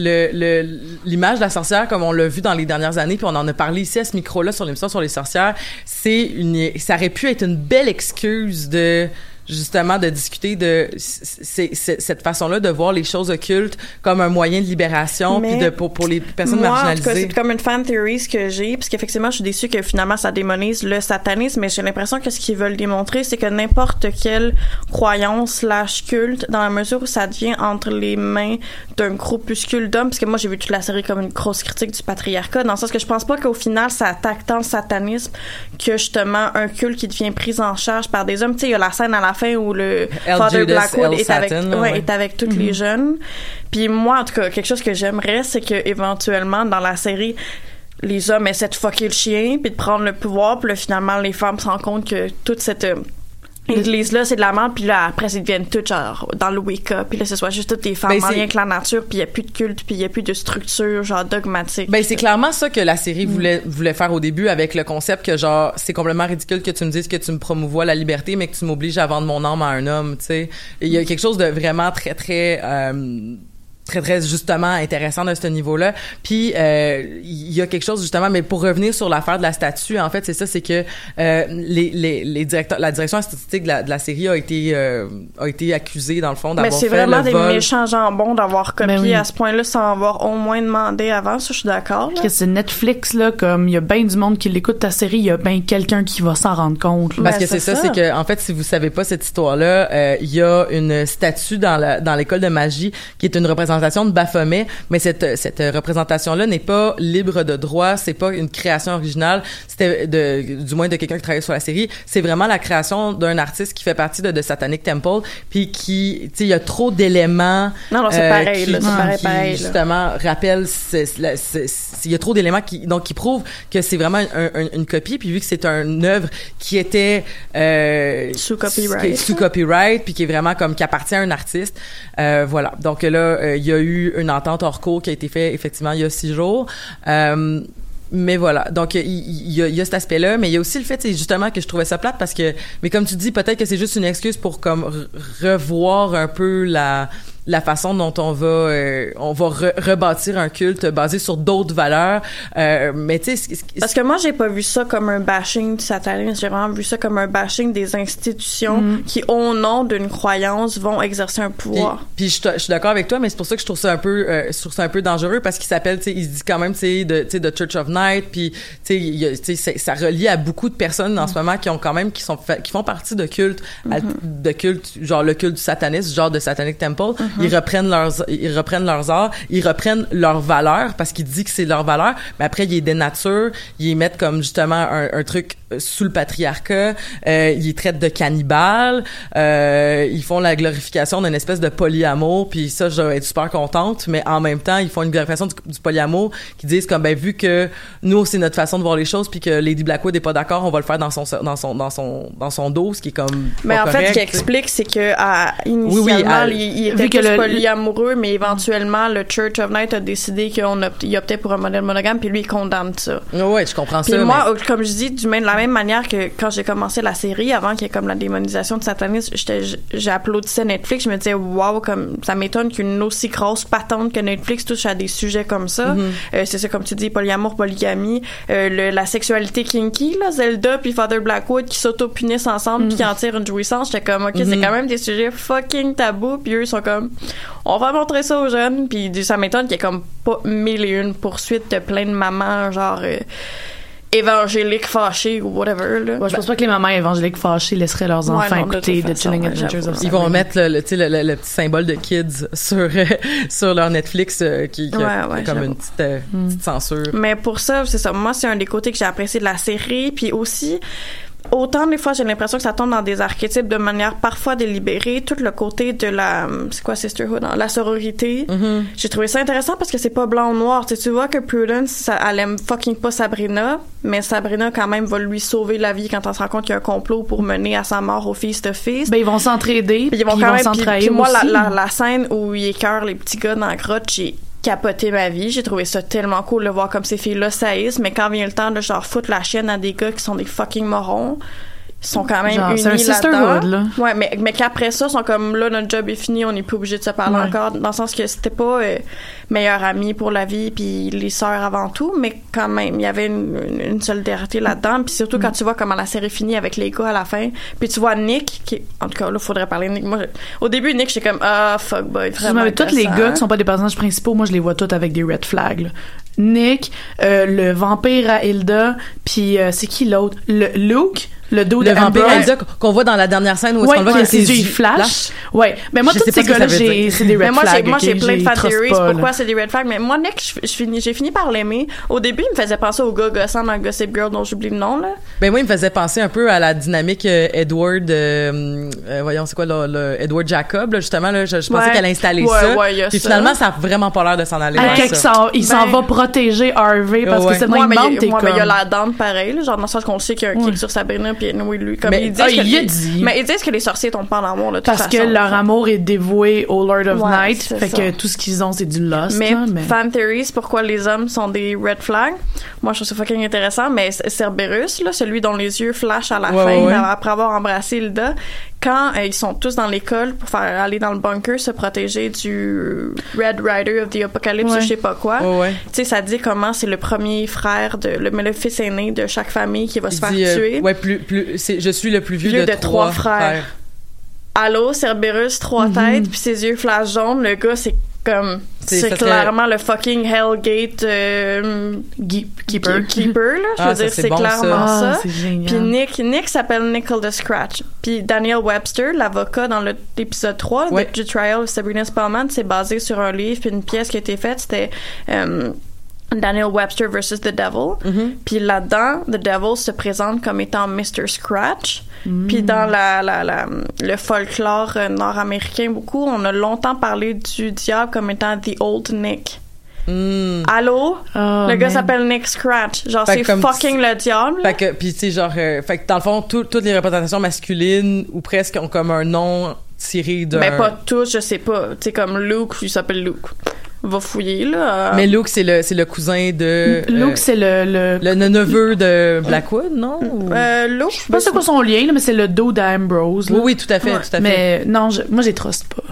[SPEAKER 4] l'image de la sorcière comme on l'a vu dans les dernières années puis on en a parlé ici à ce micro-là sur l'émission sur les sorcières, c'est une ça aurait pu être une belle excuse de justement de discuter de c'est c'est- cette façon-là de voir les choses occultes comme un moyen de libération puis de pour, pour les personnes
[SPEAKER 6] Moi,
[SPEAKER 4] marginalisées.
[SPEAKER 6] c'est comme une fan theory ce que j'ai, parce qu'effectivement, je suis déçue que finalement ça démonise le satanisme, mais j'ai l'impression que ce qu'ils veulent démontrer, c'est que n'importe quelle croyance slash culte, dans la mesure où ça devient entre les mains d'un groupuscule d'hommes, parce que moi j'ai vu toute la série comme une grosse critique du patriarcat, dans le sens que je pense pas qu'au final ça attaque tant le satanisme que justement un culte qui devient pris en charge par des hommes. Tu sais, il y a la scène à la fin où le
[SPEAKER 4] L.
[SPEAKER 6] Father
[SPEAKER 4] Judas,
[SPEAKER 6] Blackwood
[SPEAKER 4] L.
[SPEAKER 6] est avec, ouais,
[SPEAKER 4] ouais.
[SPEAKER 6] est avec toutes les jeunes. Puis moi, en tout cas, quelque chose que j'aimerais, c'est que éventuellement dans la série, les hommes essaient de fucker le chien puis de prendre le pouvoir, puis là, finalement les femmes se rendent compte que toute cette euh, Église-là, c'est de la merde, puis là, après, ils deviennent toutes, genre, dans le wake-up, puis là, ce soit juste toutes des femmes
[SPEAKER 4] Ben,
[SPEAKER 6] en lien avec la nature, puis il n'y a plus de culte, puis il n'y a plus de structure, genre, dogmatique.
[SPEAKER 4] Ben c'est clairement ça que la série voulait voulait faire au début avec le concept que genre c'est complètement ridicule que tu me dises que tu me promouvois la liberté mais que tu m'obliges à vendre mon âme à un homme, tu sais. Il y a quelque chose de vraiment très très euh, très très justement intéressant de ce niveau-là. Puis euh, il y a quelque chose justement mais pour revenir sur l'affaire de la statue en fait, c'est ça c'est que euh, les, les les directeurs la direction artistique de la, de la série a été euh, a été accusée dans le fond
[SPEAKER 6] Mais
[SPEAKER 4] d'avoir
[SPEAKER 6] c'est
[SPEAKER 4] fait
[SPEAKER 6] vraiment
[SPEAKER 4] le
[SPEAKER 6] des
[SPEAKER 4] vol.
[SPEAKER 6] méchants jambons d'avoir copié
[SPEAKER 5] Ben oui.
[SPEAKER 6] à ce point-là sans avoir au moins demandé avant, ça, je suis d'accord, là.
[SPEAKER 5] Que c'est Netflix, là, comme il y a bien du monde qui l'écoute ta série, il y a bien quelqu'un qui va s'en rendre compte. là.
[SPEAKER 4] Parce
[SPEAKER 6] Ben,
[SPEAKER 4] que c'est
[SPEAKER 6] c'est
[SPEAKER 4] ça,
[SPEAKER 6] ça.
[SPEAKER 4] c'est que en fait, si vous savez pas cette histoire-là, euh, il y a une statue dans la, dans l'école de magie qui est une représentation de Baphomet, mais cette cette représentation-là n'est pas libre de droit, c'est pas une création originale, c'était de du moins de quelqu'un qui travaille sur la série, c'est vraiment la création d'un artiste qui fait partie de, de Satanic Temple, puis qui, tu sais, il y a trop d'éléments.
[SPEAKER 6] Non, non, c'est pareil,
[SPEAKER 4] qui,
[SPEAKER 6] là, c'est
[SPEAKER 4] qui-
[SPEAKER 6] pareil,
[SPEAKER 4] qui,
[SPEAKER 6] pareil, là.
[SPEAKER 4] justement rappelle, c'est- il y a trop d'éléments qui donc qui prouvent que c'est vraiment un- un- une copie, puis vu que c'est une œuvre qui était euh,
[SPEAKER 6] copyright.
[SPEAKER 4] sous copyright, puis qui est vraiment comme qui appartient à un artiste, euh, voilà. Donc là, euh, il y a eu une entente hors cours qui a été faite effectivement il y a six jours. Euh, mais voilà, donc il il y, a, il cet aspect-là, mais il y a aussi le fait, justement que je trouvais ça plate parce que, mais comme tu dis, peut-être que c'est juste une excuse pour comme re- revoir un peu la la façon dont on va euh, on va re- rebâtir un culte basé sur d'autres valeurs. Euh, mais tu sais, ce- ce-
[SPEAKER 6] Parce que moi, j'ai pas vu ça comme un bashing du satanisme. J'ai vraiment vu ça comme un bashing des institutions
[SPEAKER 4] Mm.
[SPEAKER 6] qui, au nom d'une croyance, vont exercer un pouvoir.
[SPEAKER 4] puis je, suis d'accord avec toi, mais c'est pour ça que je trouve ça un peu, euh, je trouve ça un peu dangereux parce qu'il s'appelle, tu sais, il se dit quand même, tu sais, de, tu sais, de Church of Night, puis tu sais, ça relie à beaucoup de personnes en ce moment qui ont quand même, qui sont, qui font partie de cultes, al- de cultes, genre le culte du satanisme, genre de Satanic Temple. Ils reprennent leurs, ils reprennent leurs arts, ils reprennent leurs valeurs parce qu'ils disent que c'est leurs valeurs, mais après ils dénaturent, ils mettent comme justement un, un truc sous le patriarcat, euh, ils traitent de cannibales, euh, ils font la glorification d'une espèce de polyamour, puis ça, je vais être super contente, mais en même temps, ils font une glorification du, du polyamour qui disent comme, ben, vu que nous, c'est notre façon de voir les choses, puis que Lady Blackwood est pas d'accord, on va le faire dans son, dans son, dans son, dans son dos, ce qui est comme
[SPEAKER 6] Mais en fait, ce qu'il
[SPEAKER 4] sais.
[SPEAKER 6] explique, c'est que à, initialement,
[SPEAKER 4] Oui, oui, à-
[SPEAKER 6] il, il
[SPEAKER 5] vu
[SPEAKER 6] était
[SPEAKER 5] que le-
[SPEAKER 6] polyamoureux, mais éventuellement, le Church of Night a décidé qu'on opt- il optait pour un modèle monogame, puis lui, il condamne ça.
[SPEAKER 4] Ouais, je comprends
[SPEAKER 6] Puis
[SPEAKER 4] ça.
[SPEAKER 6] moi, comme je dis, du même, la même manière que quand j'ai commencé la série, avant qu'il y ait comme la démonisation de satanisme, j'applaudissais Netflix, je me disais, waouh, comme, ça m'étonne qu'une aussi grosse patente que Netflix touche à des sujets comme ça.
[SPEAKER 4] Mm-hmm.
[SPEAKER 6] Euh, c'est ça, comme tu dis, polyamour, polygamie, euh, le- la sexualité kinky, là, Zelda puis Father Blackwood qui s'auto-punissent ensemble puis qui en tirent une jouissance. J'étais comme, ok, c'est
[SPEAKER 4] Mhm.
[SPEAKER 6] quand même des sujets fucking tabous puis eux, ils sont comme, on va montrer ça aux jeunes puis ça m'étonne qu'il y ait comme pas mille et une poursuites de plein de mamans, genre, euh, évangéliques fâchées ou whatever, là.
[SPEAKER 5] Moi, je pense pas que les mamans évangéliques fâchées laisseraient leurs
[SPEAKER 6] Ouais,
[SPEAKER 5] enfants
[SPEAKER 6] non, de
[SPEAKER 5] écouter The Chilling
[SPEAKER 6] ouais,
[SPEAKER 5] Adventures of
[SPEAKER 4] Ils vont mettre le, le, tu sais, le, le- le petit symbole de kids sur euh, sur leur Netflix euh, qui, qui a-
[SPEAKER 6] Ouais,
[SPEAKER 4] a
[SPEAKER 6] ouais,
[SPEAKER 4] comme une petite, euh, petite censure.
[SPEAKER 6] Mais pour ça, c'est ça. Moi, c'est un des côtés que j'ai apprécié de la série. Puis aussi, autant des fois, j'ai l'impression que ça tombe dans des archétypes de manière parfois délibérée. Tout le côté de la, c'est quoi, sisterhood, hein? la sororité.
[SPEAKER 4] Mm-hmm.
[SPEAKER 6] J'ai trouvé ça intéressant parce que c'est pas blanc ou noir. Tu sais, tu vois que Prudence, ça, elle aime fucking pas Sabrina, mais Sabrina, quand même, va lui sauver la vie quand on se rend compte qu'il y a un complot pour mener à sa mort au Feast of Feast.
[SPEAKER 5] Ben, ils vont s'entraider,
[SPEAKER 6] Puis ils vont quand même. Puis,
[SPEAKER 5] s'entrahir
[SPEAKER 6] puis moi, la, la scène où il écœure les petits gars dans la grotte, j'ai capoté ma vie. J'ai trouvé ça tellement cool de voir comme ces filles-là saillissent, mais quand vient le temps de genre foutre la chienne à des gars qui sont des fucking morons, sont quand même
[SPEAKER 5] Genre,
[SPEAKER 6] unis
[SPEAKER 5] c'est un sisterhood,
[SPEAKER 6] là-dedans.
[SPEAKER 5] là.
[SPEAKER 6] Ouais, mais, mais qu'après ça, ils sont comme là, notre job est fini, on n'est plus obligé de se parler
[SPEAKER 5] Ouais.
[SPEAKER 6] encore, dans le sens que c'était pas euh, meilleurs amis pour la vie, puis les sœurs avant tout, mais quand même, il y avait une, une, une solidarité là-dedans, puis surtout
[SPEAKER 5] Mm.
[SPEAKER 6] quand tu vois comment la série finit avec les gars à la fin, puis tu vois Nick, qui, en tout cas, là, faudrait parler de Nick. Moi, au début, Nick, j'étais comme, ah, fuck boy, vraiment.
[SPEAKER 5] mais tous les gars qui sont pas des personnages principaux, moi je les vois tous avec des red flags. là. Nick, euh, le vampire à Hilda, puis euh, c'est qui l'autre? Le Luke, le dos de
[SPEAKER 4] Le vampire
[SPEAKER 5] Amber.
[SPEAKER 4] Hilda qu'on voit dans la dernière scène où est-ce
[SPEAKER 5] Ouais,
[SPEAKER 4] qu'on voit avec
[SPEAKER 5] ses yeux ils flashent. Ouais, mais moi
[SPEAKER 4] Je
[SPEAKER 5] tous ces
[SPEAKER 4] que
[SPEAKER 5] gars-là, j'ai c'est des red
[SPEAKER 6] Mais moi, j'ai,
[SPEAKER 5] flags.
[SPEAKER 6] moi, j'ai
[SPEAKER 5] ok?
[SPEAKER 6] plein de fan theories.
[SPEAKER 5] pas.
[SPEAKER 6] Pourquoi c'est des red flags? Mais moi, Nick, j'ai fini par l'aimer. Au début, il me faisait penser au gars gossant dans Gossip Girl dont j'oublie le nom, là.
[SPEAKER 4] Ben moi, il me faisait penser un peu à la dynamique euh, Edward, euh, euh, voyons, c'est quoi, le, le Edward Jacob, là, justement, là, je, je pensais
[SPEAKER 6] Ouais.
[SPEAKER 4] qu'elle installait
[SPEAKER 6] Ouais,
[SPEAKER 4] ça.
[SPEAKER 6] ouais,
[SPEAKER 4] Puis finalement, ça a vraiment pas l'air de s'en aller
[SPEAKER 5] il s'en,
[SPEAKER 6] Ben-
[SPEAKER 5] va protéger Harvey parce
[SPEAKER 4] Ouais.
[SPEAKER 5] que c'est
[SPEAKER 6] Moi, il-
[SPEAKER 5] t'es
[SPEAKER 6] moi,
[SPEAKER 5] comme...
[SPEAKER 6] mais il y a la dent pareil, genre dans le sens qu'on le sait qu'il y a un
[SPEAKER 5] Ouais.
[SPEAKER 6] kick sur Sabrina, puis oui, lui, comme
[SPEAKER 4] Mais-
[SPEAKER 6] ils disent
[SPEAKER 5] Ah,
[SPEAKER 6] que
[SPEAKER 5] il
[SPEAKER 6] les-
[SPEAKER 5] dit.
[SPEAKER 6] Mais ils disent que les sorciers tombent pas en amour, là, de toute
[SPEAKER 5] Parce que leur amour est dévoué au Lord of
[SPEAKER 6] Ouais,
[SPEAKER 5] Night, fait
[SPEAKER 6] ça.
[SPEAKER 5] que tout ce qu'ils ont, c'est du lust.
[SPEAKER 6] Mais,
[SPEAKER 5] là, mais...
[SPEAKER 6] fan theories, pourquoi les hommes sont des red flags. Moi, je trouve ça fucking intéressant, mais Cerberus, là, celui dont les yeux flashent à la
[SPEAKER 4] Ouais,
[SPEAKER 6] fin,
[SPEAKER 4] ouais.
[SPEAKER 6] après avoir embrassé Hilda, quand euh, ils sont tous dans l'école pour faire aller dans le bunker se protéger du Red Rider of the Apocalypse,
[SPEAKER 5] Ouais.
[SPEAKER 6] je sais pas quoi.
[SPEAKER 4] Ouais.
[SPEAKER 6] Tu sais, ça dit comment c'est le premier frère de le, mais le fils aîné de chaque famille qui va se faire
[SPEAKER 4] euh,
[SPEAKER 6] tuer.
[SPEAKER 4] ouais, plus, plus, c'est, je suis le plus vieux,
[SPEAKER 6] Vieux
[SPEAKER 4] de,
[SPEAKER 6] de trois frères. Allô, Cerberus, trois têtes, puis ses yeux flash jaunes. Le gars, c'est comme
[SPEAKER 4] C'est- serait-
[SPEAKER 6] clairement le fucking Hellgate euh,
[SPEAKER 5] Keeper.
[SPEAKER 6] keeper là. Je
[SPEAKER 4] Ah,
[SPEAKER 6] veux
[SPEAKER 4] ça,
[SPEAKER 6] dire,
[SPEAKER 4] c'est bon,
[SPEAKER 6] clairement
[SPEAKER 5] Ah,
[SPEAKER 6] ça. Puis Nick, Nick s'appelle Nickel the Scratch. Puis Daniel Webster, l'avocat dans l'épisode 3
[SPEAKER 4] Ouais.
[SPEAKER 6] de The Trial of Sabrina Spellman, c'est basé sur un livre puis une pièce qui a été faite, c'était euh, Daniel Webster versus the Devil.
[SPEAKER 4] Mm-hmm.
[SPEAKER 6] Puis là-dedans, the Devil se présente comme étant Mr. Scratch.
[SPEAKER 4] Mm.
[SPEAKER 6] Puis dans la, la, la- le folklore euh, nord-américain beaucoup, on a longtemps parlé du diable comme étant the old Nick.
[SPEAKER 4] Hmm.
[SPEAKER 6] Allô?
[SPEAKER 5] Ah,
[SPEAKER 6] le gars
[SPEAKER 5] man.
[SPEAKER 6] s'appelle Nick Scratch. Genre,
[SPEAKER 4] Fait
[SPEAKER 6] c'est fucking le diable.
[SPEAKER 4] Fait que, puis tu sais, genre, euh, fait que dans le fond, tout- toutes les représentations masculines ou presque ont comme un nom tiré d'un.
[SPEAKER 6] Ben, pas tous, je sais pas. Tu sais, comme Luke, il s'appelle Luke. Va fouiller, là.
[SPEAKER 4] Mais Luke, c'est le, c'est le cousin de.
[SPEAKER 5] Luke,
[SPEAKER 4] euh,
[SPEAKER 5] c'est le... le...
[SPEAKER 4] le ne- neveu de Blackwood, non? Ou-
[SPEAKER 6] Euh, Luke,
[SPEAKER 5] Je sais pas c'est quoi son lien, là, mais c'est le dos d'Ambrose.
[SPEAKER 4] Oui, oui, tout à fait,
[SPEAKER 6] Ouais.
[SPEAKER 4] tout à fait.
[SPEAKER 5] Mais non, je- moi, j'ai trust pas.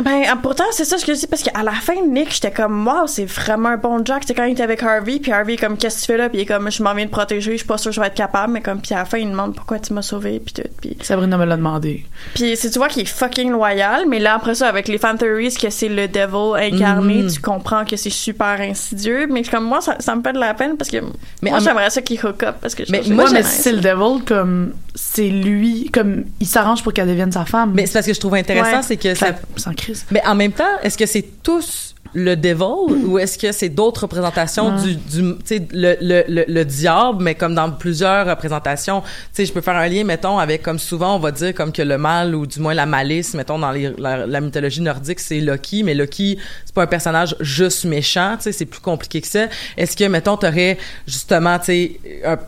[SPEAKER 6] Ben, ah, pourtant, c'est ça ce que je dis, parce qu'à la fin, Nick, j'étais comme, wow, c'est vraiment un bon Jack. C'est quand il était avec Harvey, puis Harvey comme, qu'est-ce que tu fais là? Puis il est comme, je m'en viens de protéger, je suis pas sûr que je vais être capable, mais comme, puis à la fin, il demande pourquoi tu m'as sauvé, puis tout. Puis,
[SPEAKER 5] Sabrina me l'a demandé.
[SPEAKER 6] puis si tu vois qu'il est fucking loyal, mais là, après ça, avec les fan theories, que c'est le devil incarné,
[SPEAKER 4] Mhm.
[SPEAKER 6] tu comprends que c'est super insidieux. Mais comme moi, ça, ça me fait de la peine, parce que
[SPEAKER 4] Mais
[SPEAKER 6] moi, j'aimerais ça qu'il hook up, parce que je
[SPEAKER 4] Mais moi,
[SPEAKER 5] mais si c'est le devil, comme, c'est lui, comme, il s'arrange pour qu'elle devienne sa femme.
[SPEAKER 4] Mais c'est parce que je trouve intéressant,
[SPEAKER 6] Ouais.
[SPEAKER 4] c'est que ça.
[SPEAKER 5] ça, crise.
[SPEAKER 4] Mais en même temps, est-ce que c'est tous le devil ou est-ce que c'est d'autres représentations
[SPEAKER 5] Ouais.
[SPEAKER 4] du, du tu sais, le, le, le, le diable, mais comme dans plusieurs représentations. Tu sais, je peux faire un lien, mettons, avec comme souvent on va dire comme que le mal ou du moins la malice, mettons dans les, la, la mythologie nordique, c'est Loki, mais Loki c'est pas un personnage juste méchant, tu sais, c'est plus compliqué que ça. Est-ce que mettons t'aurais justement, tu sais,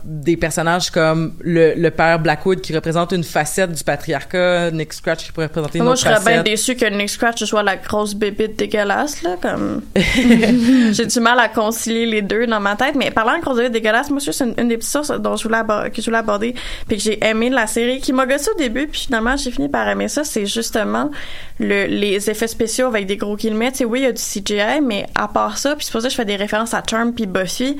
[SPEAKER 4] des personnages comme le, le père Blackwood qui représente une facette du patriarcat, Nick Scratch qui pourrait représenter une
[SPEAKER 6] Moi,
[SPEAKER 4] autre
[SPEAKER 6] je serais bien
[SPEAKER 4] facette?
[SPEAKER 6] déçue que Nick Scratch soit la grosse bébite dégueulasse, là, J'ai du mal à concilier les deux dans ma tête, mais parlant de bébite dégueulasse, moi, c'est une, une des petites sources dont je voulais que je voulais aborder, puis que j'ai aimé la série, qui m'a gossé au début, puis finalement, j'ai fini par aimer ça, c'est justement le, les effets spéciaux avec des gros guillemets. Tu sais, oui, il y a du CGI, mais à part ça, puis c'est pour ça que je fais des références à Charm puis Buffy,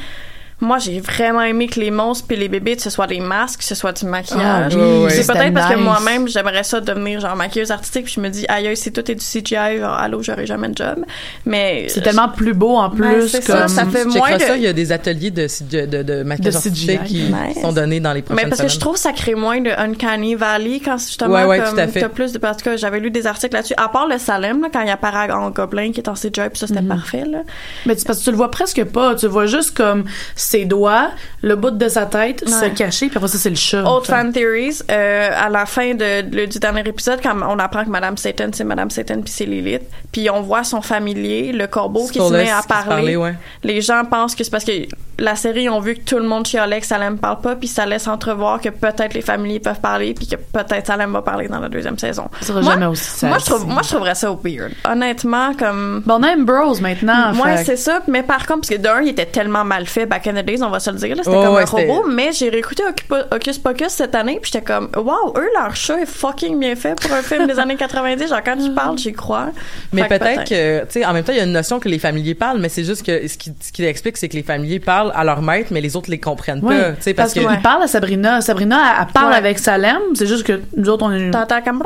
[SPEAKER 6] moi, j'ai vraiment aimé que les monstres puis les bébés, ce soit des masques, que ce soit du maquillage.
[SPEAKER 5] Ah,
[SPEAKER 4] oui, oui.
[SPEAKER 6] C'est peut-être parce que moi-même, j'aimerais ça devenir genre maquilleuse artistique, puis je me dis, aïe, aïe, si tout est du CGI, genre, allô, j'aurais jamais de job. Mais
[SPEAKER 5] C'est tellement plus beau en plus.
[SPEAKER 6] c'est
[SPEAKER 5] comme...
[SPEAKER 6] ça, ça fait moins de-
[SPEAKER 4] ça, il y a des ateliers de, de, de, de maquillage
[SPEAKER 5] De
[SPEAKER 4] artistique
[SPEAKER 5] CGI.
[SPEAKER 4] qui
[SPEAKER 6] Nice.
[SPEAKER 4] sont donnés dans les prochaines
[SPEAKER 6] mais parce que je trouve que ça crée moins de Uncanny Valley quand justement
[SPEAKER 4] Ouais, ouais,
[SPEAKER 6] comme
[SPEAKER 4] tout à fait.
[SPEAKER 6] t'as plus de parce que j'avais lu des articles là-dessus à part le Salem là, quand il apparaît en gobelin qui est en CGI puis ça c'était
[SPEAKER 5] Mhm.
[SPEAKER 6] parfait là
[SPEAKER 5] Mais parce que tu le vois presque pas. Tu vois juste comme ses doigts, le bout de sa tête se cacher, puis après ça, c'est le chat.
[SPEAKER 6] Autre
[SPEAKER 5] Fait-
[SPEAKER 6] fan theories, euh, à la fin de, du dernier épisode, quand on apprend que Madame Satan, c'est Madame Satan puis c'est Lilith, puis on voit son familier, le corbeau qui se met à parler.
[SPEAKER 4] ouais.
[SPEAKER 6] Les gens pensent que c'est parce que la série, ils ont vu que tout le monde chez Alex, Salem parle pas, puis ça laisse entrevoir que peut-être les familles peuvent parler, puis que peut-être Salem va parler dans la deuxième saison.
[SPEAKER 5] Ça sera
[SPEAKER 6] Moi-
[SPEAKER 5] jamais aussi ça.
[SPEAKER 6] Moi, je trouve, moi, je trouverais ça weird. Honnêtement, comme.
[SPEAKER 5] Bon, on aime Bros maintenant.
[SPEAKER 6] Ouais,
[SPEAKER 5] fait-
[SPEAKER 6] c'est ça. Mais par contre, parce que d'un, il était tellement mal fait back in the days, on va se le dire, là, c'était
[SPEAKER 4] Oh,
[SPEAKER 6] comme
[SPEAKER 4] ouais,
[SPEAKER 6] un robot. Mais j'ai réécouté Hocus Pocus cette année, puis j'étais comme, wow, eux, leur chat est fucking bien fait pour un film des années 90. Genre, quand tu parles, j'y crois.
[SPEAKER 4] Mais
[SPEAKER 6] que
[SPEAKER 4] peut-être que, tu sais, en même temps, il y a une notion que les familiers parlent, mais c'est juste que ce qui, ce qui explique, c'est que les familiers parlent à leur maître, mais les autres les comprennent
[SPEAKER 5] Ouais.
[SPEAKER 4] pas, tu sais, parce, que,
[SPEAKER 5] qu'il parle à Sabrina. Sabrina, elle, elle parle
[SPEAKER 6] Ouais.
[SPEAKER 5] avec Salem. C'est juste que nous autres, on est.
[SPEAKER 6] T'entends comme.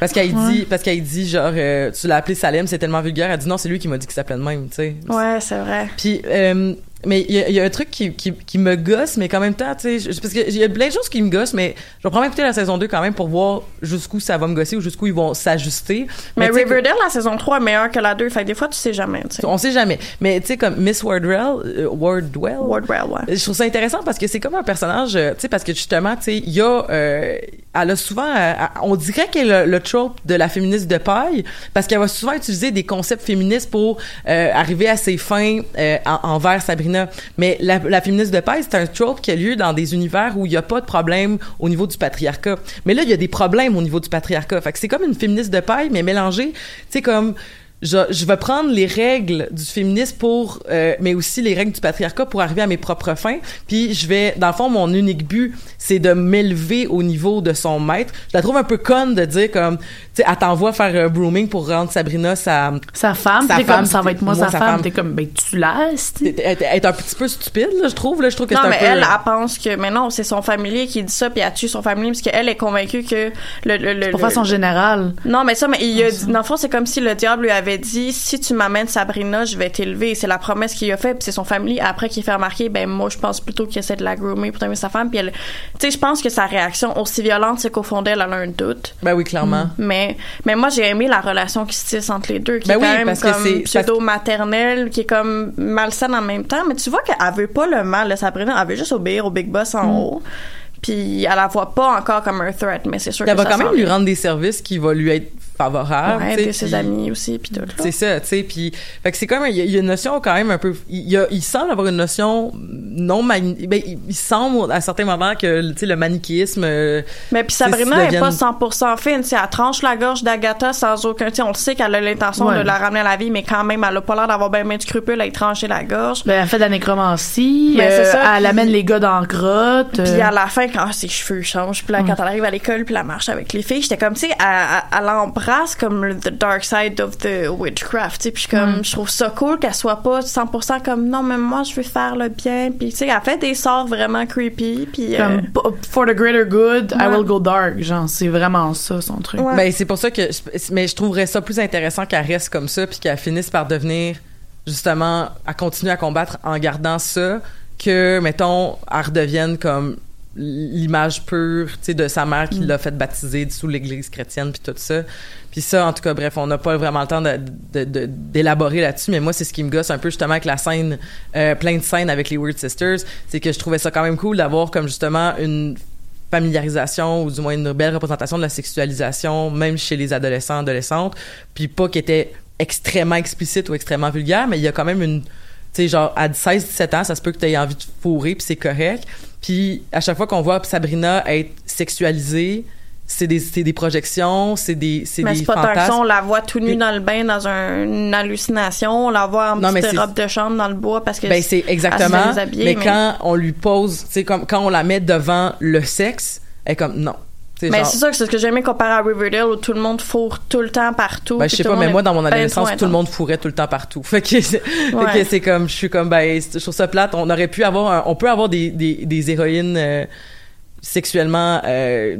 [SPEAKER 4] parce qu'elle dit, parce qu'elle dit genre, euh, tu l'as appelé Salem, c'est tellement vulgaire. Elle dit non, c'est lui qui m'a dit qu'il s'appelait de même, tu sais.
[SPEAKER 6] Ouais, c'est vrai.
[SPEAKER 4] Puis, euh, mais il y, a- il y a un truc qui, qui, qui me gosse, mais qu'en même temps, tu sais, parce qu'il y a plein de choses qui me gossent, mais je vais probablement écouter la saison 2 quand même pour voir jusqu'où ça va me gosser ou jusqu'où ils vont s'ajuster.
[SPEAKER 6] Mais, Riverdale, la saison 3 est meilleure que la 2. Fait que des fois, tu sais jamais, tu sais.
[SPEAKER 4] on sait jamais. Mais tu sais, comme Miss Wardwell, euh, Wardwell,
[SPEAKER 6] Wardwell, ouais.
[SPEAKER 4] je trouve ça intéressant parce que c'est comme un personnage, euh, tu sais, parce que justement, tu sais, il y a, euh, elle a souvent, euh, on dirait qu'elle a le trope de la féministe de paille parce qu'elle va souvent utiliser des concepts féministes pour arriver à ses fins en- envers Sabrina. Mais la, féministe de paille, c'est un trope qui a lieu dans des univers où il y a pas de problème au niveau du patriarcat. Mais là, il y a des problèmes au niveau du patriarcat. Fait que c'est comme une féministe de paille, mais mélangée, tu sais, comme je, je vais prendre les règles du féminisme pour, euh, mais aussi les règles du patriarcat pour arriver à mes propres fins. Puis je vais, dans le fond, mon unique but, c'est de m'élever au niveau de son maître. Je la trouve un peu conne de dire comme, tu sais, elle t'envoie faire un brooming pour rendre Sabrina sa,
[SPEAKER 5] Sa femme,
[SPEAKER 4] Sa
[SPEAKER 5] t'es
[SPEAKER 4] femme,
[SPEAKER 5] comme ça va être moi,
[SPEAKER 4] moi,
[SPEAKER 5] sa
[SPEAKER 4] sa
[SPEAKER 5] femme,
[SPEAKER 4] femme.
[SPEAKER 5] t'es comme ben tu sais.
[SPEAKER 4] elle, est un petit peu stupide, là, je trouve. Là, je trouve que
[SPEAKER 6] Non,
[SPEAKER 4] c'est un
[SPEAKER 6] mais
[SPEAKER 4] peu.
[SPEAKER 6] elle, elle pense que, mais non, c'est son familier qui dit ça, puis elle tue son familier, parce qu'elle est convaincue que le, le, le-
[SPEAKER 5] Pour
[SPEAKER 6] le-
[SPEAKER 5] façon générale.
[SPEAKER 6] Non, mais ça, mais il a dit, dans le fond, c'est comme si le diable lui avait dit, si tu m'amènes Sabrina, je vais t'élever. C'est la promesse qu'il a fait, puis c'est son famille après qui fait remarquer, ben, moi, je pense plutôt qu'il essaie de la groomer pour t'aimer sa femme, puis elle, tu sais, je pense que sa réaction, aussi violente, c'est qu'au fond d'elle, elle a un doute.
[SPEAKER 4] Ben oui, clairement.
[SPEAKER 6] Mais, mais moi, j'ai aimé la relation qui se tisse entre les deux, qui
[SPEAKER 4] Ben
[SPEAKER 6] est quand
[SPEAKER 4] oui,
[SPEAKER 6] même
[SPEAKER 4] parce que
[SPEAKER 6] comme pseudo-maternelle, qui est comme malsaine en même temps. Mais tu vois qu'elle veut pas le mal de Sabrina, elle veut juste obéir au big boss en haut. Puis elle la voit pas encore comme un threat, mais c'est sûr
[SPEAKER 4] Elle
[SPEAKER 6] que
[SPEAKER 4] va
[SPEAKER 6] ça
[SPEAKER 4] quand même lui rendre des services qui vont lui être favorables.
[SPEAKER 6] Ouais,
[SPEAKER 4] tu sais,
[SPEAKER 6] aider ses amis aussi, puis tout.
[SPEAKER 4] C'est ça, tu sais, puis fait que c'est comme il y, a- il y a une notion quand même un peu il y a il semble avoir une notion non mani ben il, il semble à certains moments que tu sais le manichéisme euh,
[SPEAKER 6] Mais puis Sabrina
[SPEAKER 4] s'ils
[SPEAKER 6] est pas
[SPEAKER 4] deviennent-
[SPEAKER 6] 100% fine, tu sais, elle tranche la gorge d'Agatha sans aucun, tu sais, on le sait qu'elle a l'intention
[SPEAKER 5] Ouais.
[SPEAKER 6] de la ramener à la vie, mais quand même, elle a pas l'air d'avoir bien bien de scrupules à y trancher la gorge.
[SPEAKER 5] Ben, elle fait de la nécromancie.
[SPEAKER 6] Ben, c'est
[SPEAKER 5] euh,
[SPEAKER 6] ça,
[SPEAKER 5] elle amène les gars dans la grotte.
[SPEAKER 6] Puis
[SPEAKER 5] euh,
[SPEAKER 6] à la fin, quand ses cheveux changent, puis là, quand elle arrive à l'école, puis la marche avec les filles, j'étais comme, tu sais, elle, elle- elle embrasse comme le the dark side of the witchcraft, tu sais, puis je suis comme, je trouve ça cool qu'elle soit pas 100% comme, non, mais moi, je veux faire le bien, puis tu sais, elle fait des sorts vraiment creepy, puis... euh,
[SPEAKER 5] comme p- for the greater good, I will go dark. Genre, c'est vraiment ça son truc.
[SPEAKER 6] Ouais.
[SPEAKER 4] ben c'est pour ça que je- mais je trouverais ça plus intéressant qu'elle reste comme ça puis qu'elle finisse par devenir justement à continuer à combattre en gardant ça que mettons elle redevienne comme l'image pure tu sais de sa mère qui l'a fait baptiser sous l'église chrétienne puis tout ça. Puis ça en tout cas bref on n'a pas vraiment le temps d'élaborer là-dessus mais moi c'est ce qui me gosse un peu justement avec la scène euh, plein de scènes avec les Weird Sisters. C'est que je trouvais ça quand même cool d'avoir comme justement une familiarisation ou du moins une belle représentation de la sexualisation même chez les adolescents adolescentes. Puis pas qui était extrêmement explicite ou extrêmement vulgaire mais il y a quand même une tu sais genre à 16 17 ans ça se peut que tu aies envie de fourrer puis c'est correct puis à chaque fois qu'on voit Sabrina être sexualisée c'est des, c'est des projections c'est des c'est
[SPEAKER 6] mais
[SPEAKER 4] des
[SPEAKER 6] c'est pas
[SPEAKER 4] fantasmes
[SPEAKER 6] on la voit tout nu dans le bain, dans un- une hallucination, on la voit en
[SPEAKER 4] Non,
[SPEAKER 6] petite
[SPEAKER 4] c'est-
[SPEAKER 6] robe de chambre dans le bois parce que...
[SPEAKER 4] Ben c'est exactement. mais,
[SPEAKER 6] mais-
[SPEAKER 4] quand on lui pose, tu sais comme quand on la met devant le sexe, elle est comme non.
[SPEAKER 6] Mais
[SPEAKER 4] genre-
[SPEAKER 6] c'est ça que c'est ce que j'aimais comparé à Riverdale où tout le monde fourre tout le temps partout.
[SPEAKER 4] Ben, je sais pas, mais moi, dans mon
[SPEAKER 6] ben
[SPEAKER 4] adolescence, tout le monde fourrait tout le temps partout. Fait que c'est,
[SPEAKER 6] Ouais.
[SPEAKER 4] comme, je suis comme, ben, trouve ça plate. On aurait pu avoir, un- on peut avoir des, des, des héroïnes euh, sexuellement, euh,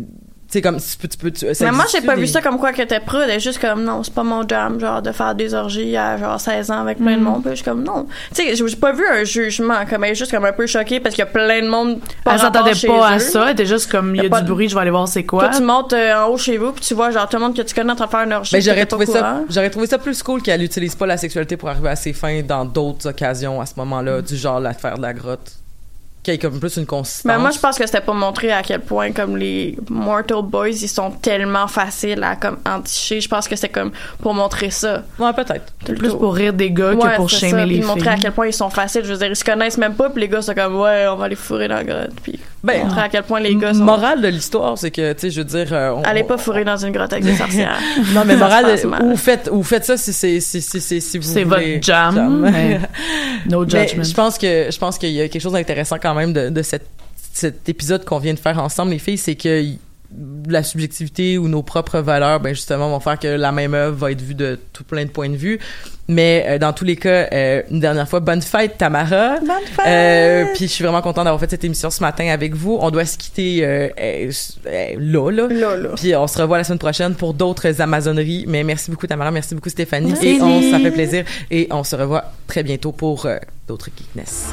[SPEAKER 4] sais, comme, tu peux, tu peux, tu- ça
[SPEAKER 6] Mais moi, j'ai pas
[SPEAKER 4] des-
[SPEAKER 6] vu ça comme quoi qu'elle était prude. Elle est juste comme, non, c'est pas mon jam, genre, de faire des orgies à, genre, 16 ans avec plein de monde. Puis je suis comme, non. Tu sais, j'ai pas vu un jugement. Comme, elle est juste comme un peu choquée parce qu'il y a plein de monde. pas
[SPEAKER 5] Elle s'attendait pas à
[SPEAKER 6] eux.
[SPEAKER 5] ça. Elle était juste comme, il y
[SPEAKER 6] Y
[SPEAKER 5] a, du
[SPEAKER 6] de-
[SPEAKER 5] bruit, je vais aller voir c'est quoi.
[SPEAKER 6] Toi, tu montes euh, en haut chez vous, puis tu vois, genre, tout le monde que tu connais en train de faire une orgie.
[SPEAKER 4] Ben,
[SPEAKER 6] puis
[SPEAKER 4] j'aurais
[SPEAKER 6] t'es
[SPEAKER 4] trouvé ça, j'aurais trouvé ça plus cool qu'elle utilise pas la sexualité pour arriver à ses fins dans d'autres occasions à ce moment-là, du genre la faire de la grotte. Qu'il y ait comme plus une consistance.
[SPEAKER 6] Ben moi, je pense que c'était pour montrer à quel point comme les Mortal Boys, ils sont tellement faciles à comme enticher. Je pense que c'est comme pour montrer ça.
[SPEAKER 4] Ouais, peut-être.
[SPEAKER 5] Plus pour rire des gars
[SPEAKER 6] Ouais,
[SPEAKER 5] que pour shamer
[SPEAKER 6] ça,
[SPEAKER 5] les
[SPEAKER 6] puis montrer à
[SPEAKER 5] filles.
[SPEAKER 6] quel point ils sont faciles. Je veux dire, ils se connaissent même pas, puis les gars sont comme ouais, on va les fourrer dans la grotte. Puis
[SPEAKER 4] Ben,
[SPEAKER 6] montrer à quel point les gars sont.
[SPEAKER 4] Morale de l'histoire, c'est que, tu sais, je veux dire... euh, on-
[SPEAKER 6] Allez pas fourrer dans une grotte avec des sorcières.
[SPEAKER 4] Non, mais morale, ou faites, ou faites ça si c'est, si, si, si, si vous
[SPEAKER 5] C'est votre jam, mais no
[SPEAKER 4] Mais
[SPEAKER 5] judgment.
[SPEAKER 4] je pense que, je pense qu'il y a quelque chose d'intéressant quand même de, de cette, cet épisode qu'on vient de faire ensemble, les filles, c'est que la subjectivité ou nos propres valeurs, ben justement, vont faire que la même œuvre va être vue de tout plein de points de vue. Mais euh, dans tous les cas, euh, une dernière fois, bonne fête Tamara.
[SPEAKER 6] Bonne fête!
[SPEAKER 4] Euh, puis je suis vraiment contente d'avoir fait cette émission ce matin avec vous. On doit se quitter là, là.
[SPEAKER 6] Là, là.
[SPEAKER 4] Puis on se revoit la semaine prochaine pour d'autres Amazoneries. Mais merci beaucoup Tamara, merci beaucoup Stéphanie.
[SPEAKER 5] Merci.
[SPEAKER 4] Et on, ça fait plaisir. Et on se revoit très bientôt pour d'autres Geekness.